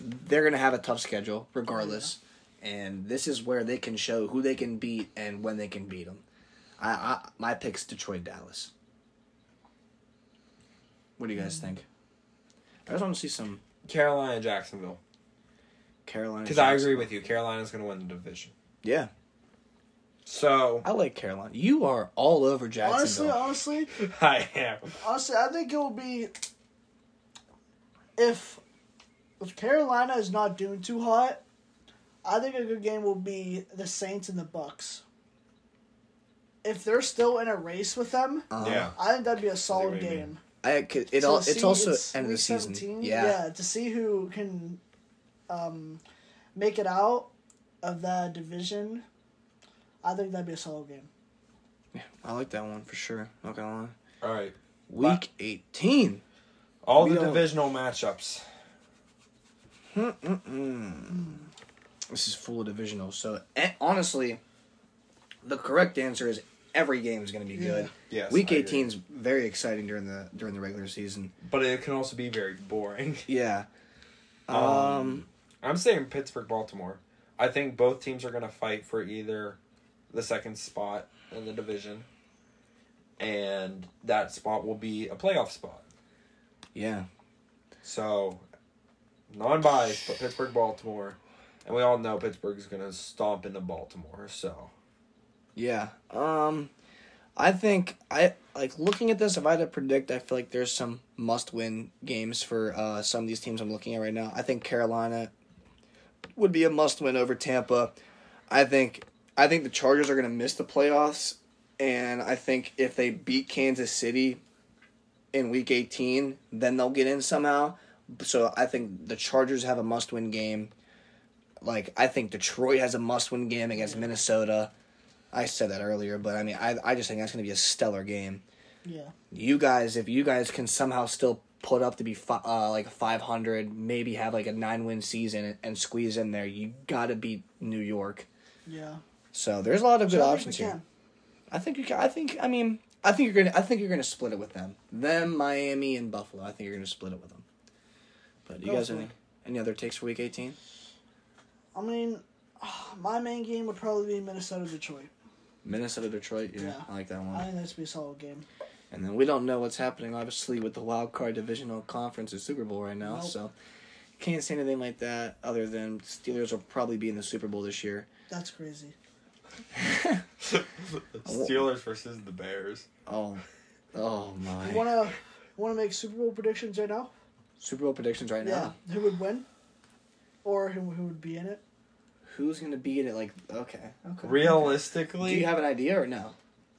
S1: they're gonna have a tough schedule regardless, and this is where they can show who they can beat and when they can beat them. I, I my pick's Detroit, Dallas. What do you guys think? I just want to see some
S3: Carolina, Jacksonville.
S1: Carolina.
S3: Because I agree with you. Carolina's gonna win the division.
S1: Yeah,
S3: So
S1: I like Carolina. You are all over Jacksonville.
S2: Honestly, honestly,
S3: I am.
S2: honestly, I think it will be if if Carolina is not doing too hot. I think a good game will be the Saints and the Bucks. If they're still in a race with them,
S1: Uh-huh.
S3: Yeah.
S2: I think that'd be a solid
S3: what
S2: game.
S1: I could, it
S2: To
S1: all.
S2: see-
S1: It's also
S2: it's
S1: end of the season.
S2: 17,
S1: Yeah.
S2: to see who can um, make it out of that division. I think that'd be a solid game.
S1: Yeah, I like that one for sure. Not gonna lie.
S3: All right.
S1: Week eighteen.
S3: All
S1: We
S3: the
S1: don't-
S3: divisional matchups.
S1: This is full of divisional. So eh, honestly, the correct answer is every game is going to be good.
S3: Yes.
S1: Week eighteen is very exciting during the during the regular season.
S3: But it can also be very boring.
S1: Yeah. Um.
S3: Um, I'm saying Pittsburgh, Baltimore. I think both teams are going to fight for either the second spot in the division, and that spot will be a playoff spot.
S1: yeah.
S3: So, non biased, but Pittsburgh, Baltimore. And we all know Pittsburgh's going to stomp into Baltimore, so.
S1: Yeah. Um. I think I like looking at this. If I had to predict, I feel like there's some must-win games for uh, some of these teams I'm looking at right now. I think Carolina would be a must-win over Tampa. I think I think the Chargers are going to miss the playoffs, and I think if they beat Kansas City in Week 18, then they'll get in somehow. So I think the Chargers have a must-win game. Like I think Detroit has a must-win game against Minnesota. I said that earlier, but I mean, I I just think that's going to be a stellar game.
S2: Yeah.
S1: You guys, if you guys can somehow still put up to be fi- uh, like 500, maybe have like a nine win season and, and squeeze in there, you got to beat New York.
S2: Yeah.
S1: So there's a lot of good
S2: So
S1: options here. I think you can. I think. I mean, I think you're gonna. I think you're gonna split it with them. Them, Miami, and Buffalo. I think you're gonna split it with them. But you guys any any other takes for Week 18?
S2: I mean, my main game would probably be Minnesota Detroit.
S1: Minnesota, Detroit. Yeah,
S2: Yeah.
S1: I like that one.
S2: I think that's be a solid game.
S1: And then we don't know what's happening, obviously, with the wild card divisional conference at Super Bowl right now.
S2: Nope.
S1: So can't say anything like that other than Steelers will probably be in the Super Bowl this year.
S2: That's crazy.
S3: Steelers versus the Bears.
S1: Oh, oh my.
S2: You wanna wanna make Super Bowl predictions right now?
S1: Super Bowl predictions right
S2: Yeah,
S1: now.
S2: who would win, or who who would be in it?
S1: Who's gonna be in it? Like, okay, okay.
S3: Realistically,
S1: Do you have an idea or no?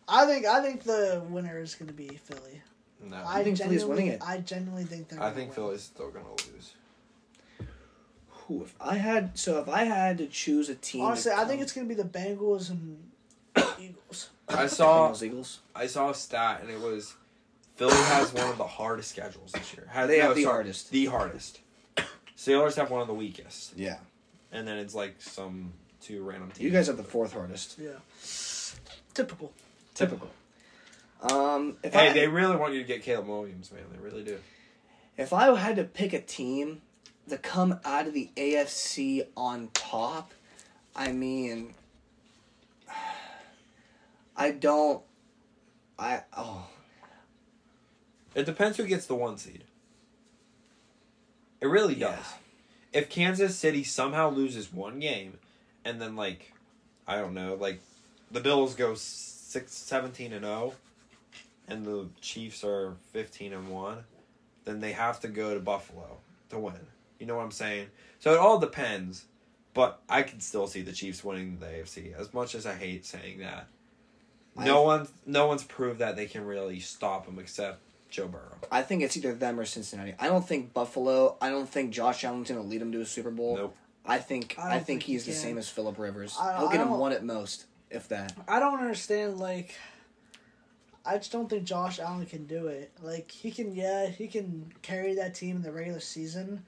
S2: I think I think the winner is going to be Philly.
S3: no.
S2: I
S1: think Philly's
S2: genuinely,
S1: winning it?
S2: I genuinely think they're.
S3: I
S2: gonna
S3: think
S2: win.
S3: Philly's still gonna lose.
S1: Who? If I had, so if I had to choose a team, to
S2: Honestly, I think it's going to be the Bengals and Eagles.
S3: I saw
S1: Bengals Eagles.
S3: I saw a stat and it was Philly has one of the hardest schedules this year. Has,
S1: They have the
S3: sorry,
S1: hardest.
S3: The hardest. Steelers have one of the weakest,
S1: Yeah,
S3: and then it's like some two random teams.
S1: you guys have the fourth hardest.
S2: Yeah. Typical.
S1: Typical. Um, if
S3: Hey,
S1: I,
S3: they really want you to get Caleb Williams, man. They really do.
S1: If I had to pick a team to come out of the AFC on top, I mean, I don't. I oh
S3: It depends who gets the one seed. It really does. If Kansas City somehow loses one game, and then like, I don't know, like, the Bills go six, 17 and zero, and the Chiefs are fifteen and one, then they have to go to Buffalo to win. You know what I'm saying? So it all depends, but I can still see the Chiefs winning the AFC. As much as I hate saying that, no one, no one's proved that they can really stop them except Joe Burrow.
S1: I think it's either them or Cincinnati. I don't think Buffalo. I don't think Josh Allen's going to lead them to a Super Bowl.
S3: Nope.
S1: I think
S2: I
S1: I,
S2: don't
S1: think,
S2: think he
S1: he's the same as Philip Rivers.
S2: I-
S1: He'll get him one at most, if that.
S2: I don't understand. Like, I just don't think Josh Allen can do it. Like, he can, yeah, he can carry that team in the regular season,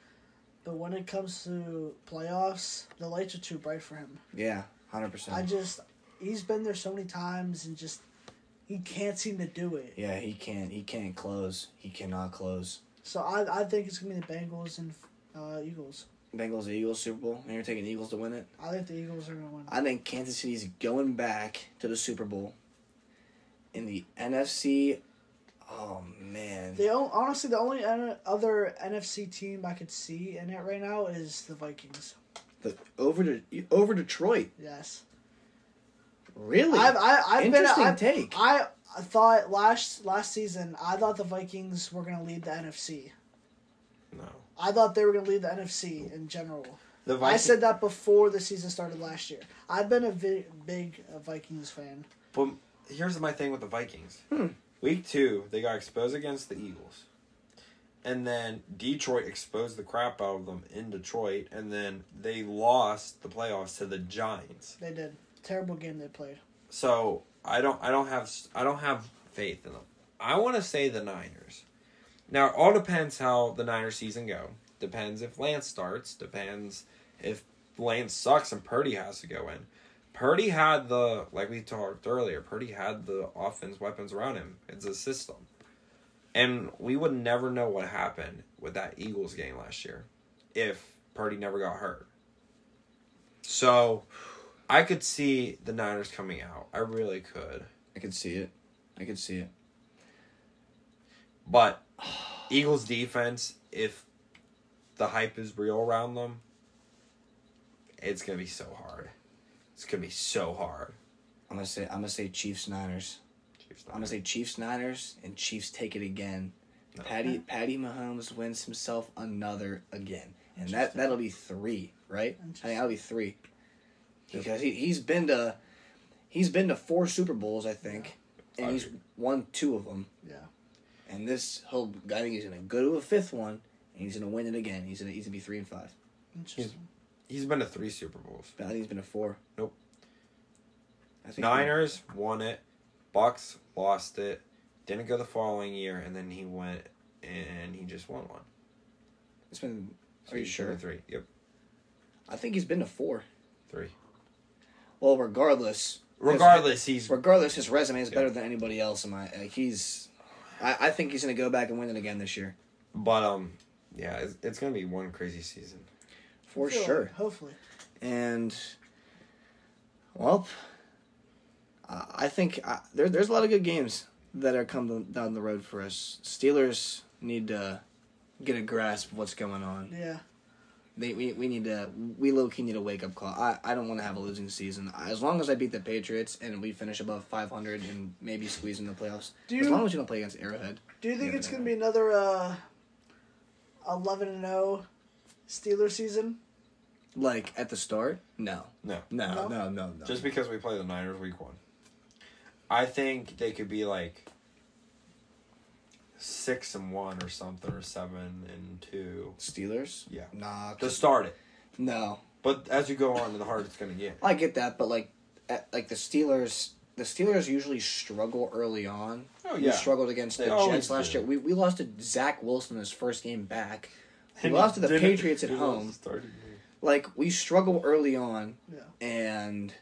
S2: but when it comes to playoffs, the lights are too bright for him.
S1: Yeah, hundred percent.
S2: I just, he's been there so many times and just, he can't seem to do it.
S1: Yeah, he can't. He can't close. He cannot close.
S2: So I, I think it's gonna be the Bengals and uh, Eagles.
S1: Bengals and Eagles Super Bowl, and you're taking Eagles to win it.
S2: I think the Eagles are gonna win.
S1: I think Kansas City's going back to the Super Bowl. In the NFC, oh man,
S2: The honestly, the only other NFC team I could see in it right now is the Vikings.
S1: the, over to over Detroit.
S2: Yes,
S1: Really,
S2: I've I, I've been
S1: interesting
S2: I,
S1: take.
S2: I I thought last last season I thought the Vikings were gonna lead the NFC.
S3: No.
S2: I thought they were gonna lead the NFC in general.
S3: The
S2: I said that before the season started last year. I've been a vi- big uh, Vikings fan.
S3: But here's my thing with the Vikings.
S1: Hmm.
S3: Week two, they got exposed against the Eagles. And then Detroit exposed the crap out of them in Detroit. And then they lost the playoffs to the Giants.
S2: They did terrible game they played.
S3: So I don't I don't have I don't have faith in them. I want to say the Niners. Now it all depends how the Niners season go. Depends if Lance starts. Depends if Lance sucks and Purdy has to go in. Purdy had the like we talked earlier. Purdy had the offense weapons around him. It's a system, and we would never know what happened with that Eagles game last year if Purdy never got hurt. So, I could see the Niners coming out. I really could.
S1: I could see it. I could see it.
S3: But Eagles defense, if the hype is real around them, it's gonna be so hard. It's gonna be so hard.
S1: I'm gonna say I'm gonna say Chiefs Niners.
S3: Chiefs
S1: I'm gonna say Chiefs Niners and Chiefs take it again.
S3: No.
S1: Patty Patty Mahomes wins himself another again, and that that'll be three, right? I think that'll be three because he he's been to he's been to four Super Bowls, I think, and he's won two of them.
S2: Yeah.
S1: And this he'll I think he's gonna go to a fifth one, and he's gonna win it again. He's gonna he's gonna be three and five.
S2: Interesting.
S3: He's been to three Super Bowls.
S1: But I think he's been to four.
S3: Nope.
S1: I think
S3: Niners won it. Bucks lost it. Didn't go the following year, and then he went and he just won one.
S1: It's been.
S3: So
S1: Are you
S3: he's been to
S1: sure?
S3: Three. Yep.
S1: I think he's been to four.
S3: Three.
S1: Well, regardless,
S3: Regardless, he's
S1: regardless, his resume is better than anybody else. In my, like, he's. I, I think he's gonna go back and win it again this year
S3: but um yeah, it's, it's gonna be one crazy season.
S1: for
S2: I
S1: sure.
S2: like, hopefully.
S1: And, well, I I think uh, there there's a lot of good games that are coming down the road for us. Steelers need to get a grasp of what's going on.
S2: Yeah.
S1: They, we, we need to we low key need a wake up call. I, I don't want to have a losing season. As long as I beat the Patriots and we finish above five hundred and maybe squeeze in the playoffs.
S2: Do
S1: as long as you don't play against Arrowhead.
S2: Do you think
S1: Yeah,
S2: it's
S1: but-
S2: going to be another uh, eleven and zero Steelers season.
S1: Like at the start? No.
S3: No.
S1: No,
S2: No?
S1: no, no, no.
S3: Just because we play the Niners week one. I think they could be like six and one or something, or seven and two.
S1: Steelers?
S3: Yeah.
S1: Nah.
S3: To start it.
S1: No.
S3: But as you go on, the harder it's going to get.
S1: I get that, but like, at, like the Steelers, the Steelers usually struggle early on.
S3: Oh,
S1: We
S3: yeah.
S1: struggled against
S3: They
S1: the
S3: always
S1: Jets last
S3: do.
S1: year. We we lost to Zach Wilson his first game back. We
S3: And
S1: lost to the Patriots at home. Like we struggle early on,
S2: Yeah.
S1: and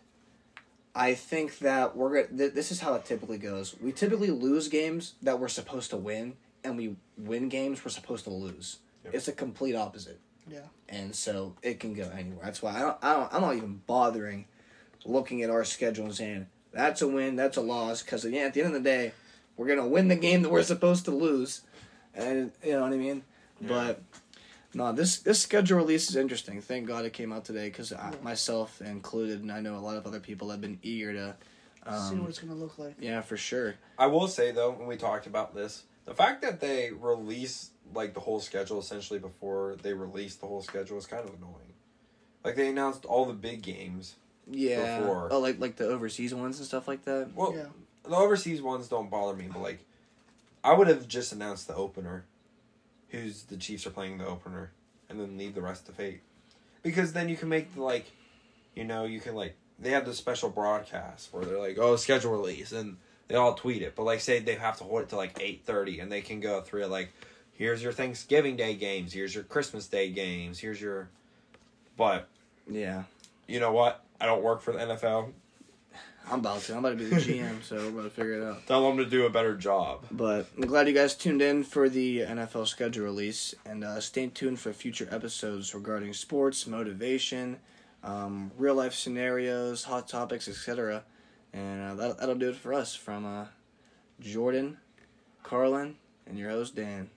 S1: I think that we're gonna. Th- this is how it typically goes. We typically lose games that we're supposed to win, and we win games we're supposed to lose.
S3: Yep.
S1: It's a complete opposite.
S2: Yeah.
S1: and so it can go anywhere. That's why I don't, I don't, I'm not even bothering looking at our schedule and saying that's a win, that's a loss, because yeah, at the end of the day, we're gonna win the game that we're supposed to lose, and you know what I mean.
S3: Yeah.
S1: But no, this this schedule release is interesting. Thank God it came out today because
S2: Yeah.
S1: myself included, and I know a lot of other people have been eager to.
S2: See
S1: Um,
S2: what it's gonna look like.
S1: yeah, for sure.
S3: I will say though, when we talked about this, the fact that they release like the whole schedule essentially before they release the whole schedule is kind of annoying. Like they announced all the big games.
S1: Yeah.
S3: Before.
S1: Oh, like like the overseas ones and stuff like that.
S3: Well,
S2: Yeah.
S3: the overseas ones don't bother me, but like, I would have just announced the opener, who's the Chiefs are playing the opener, and then leave the rest to fate, because then you can make the like, you know, you can like they have the special broadcast where they're like, oh, schedule release, and they all tweet it, but like say they have to hold it to like eight thirty, and they can go through like, here's your Thanksgiving Day games, here's your Christmas Day games, here's your, but
S1: Yeah.
S3: you know what? I don't work for the NFL.
S1: I'm about to. I'm about to be the GM, so we're about to figure it out.
S3: Tell them to do a better job.
S1: But I'm glad you guys tuned in for the NFL schedule release, and uh, stay tuned for future episodes regarding sports, motivation, um, real life scenarios, hot topics, etc. And uh, that, that'll do it for us from uh, Jordan, Carlin, and your host Dan.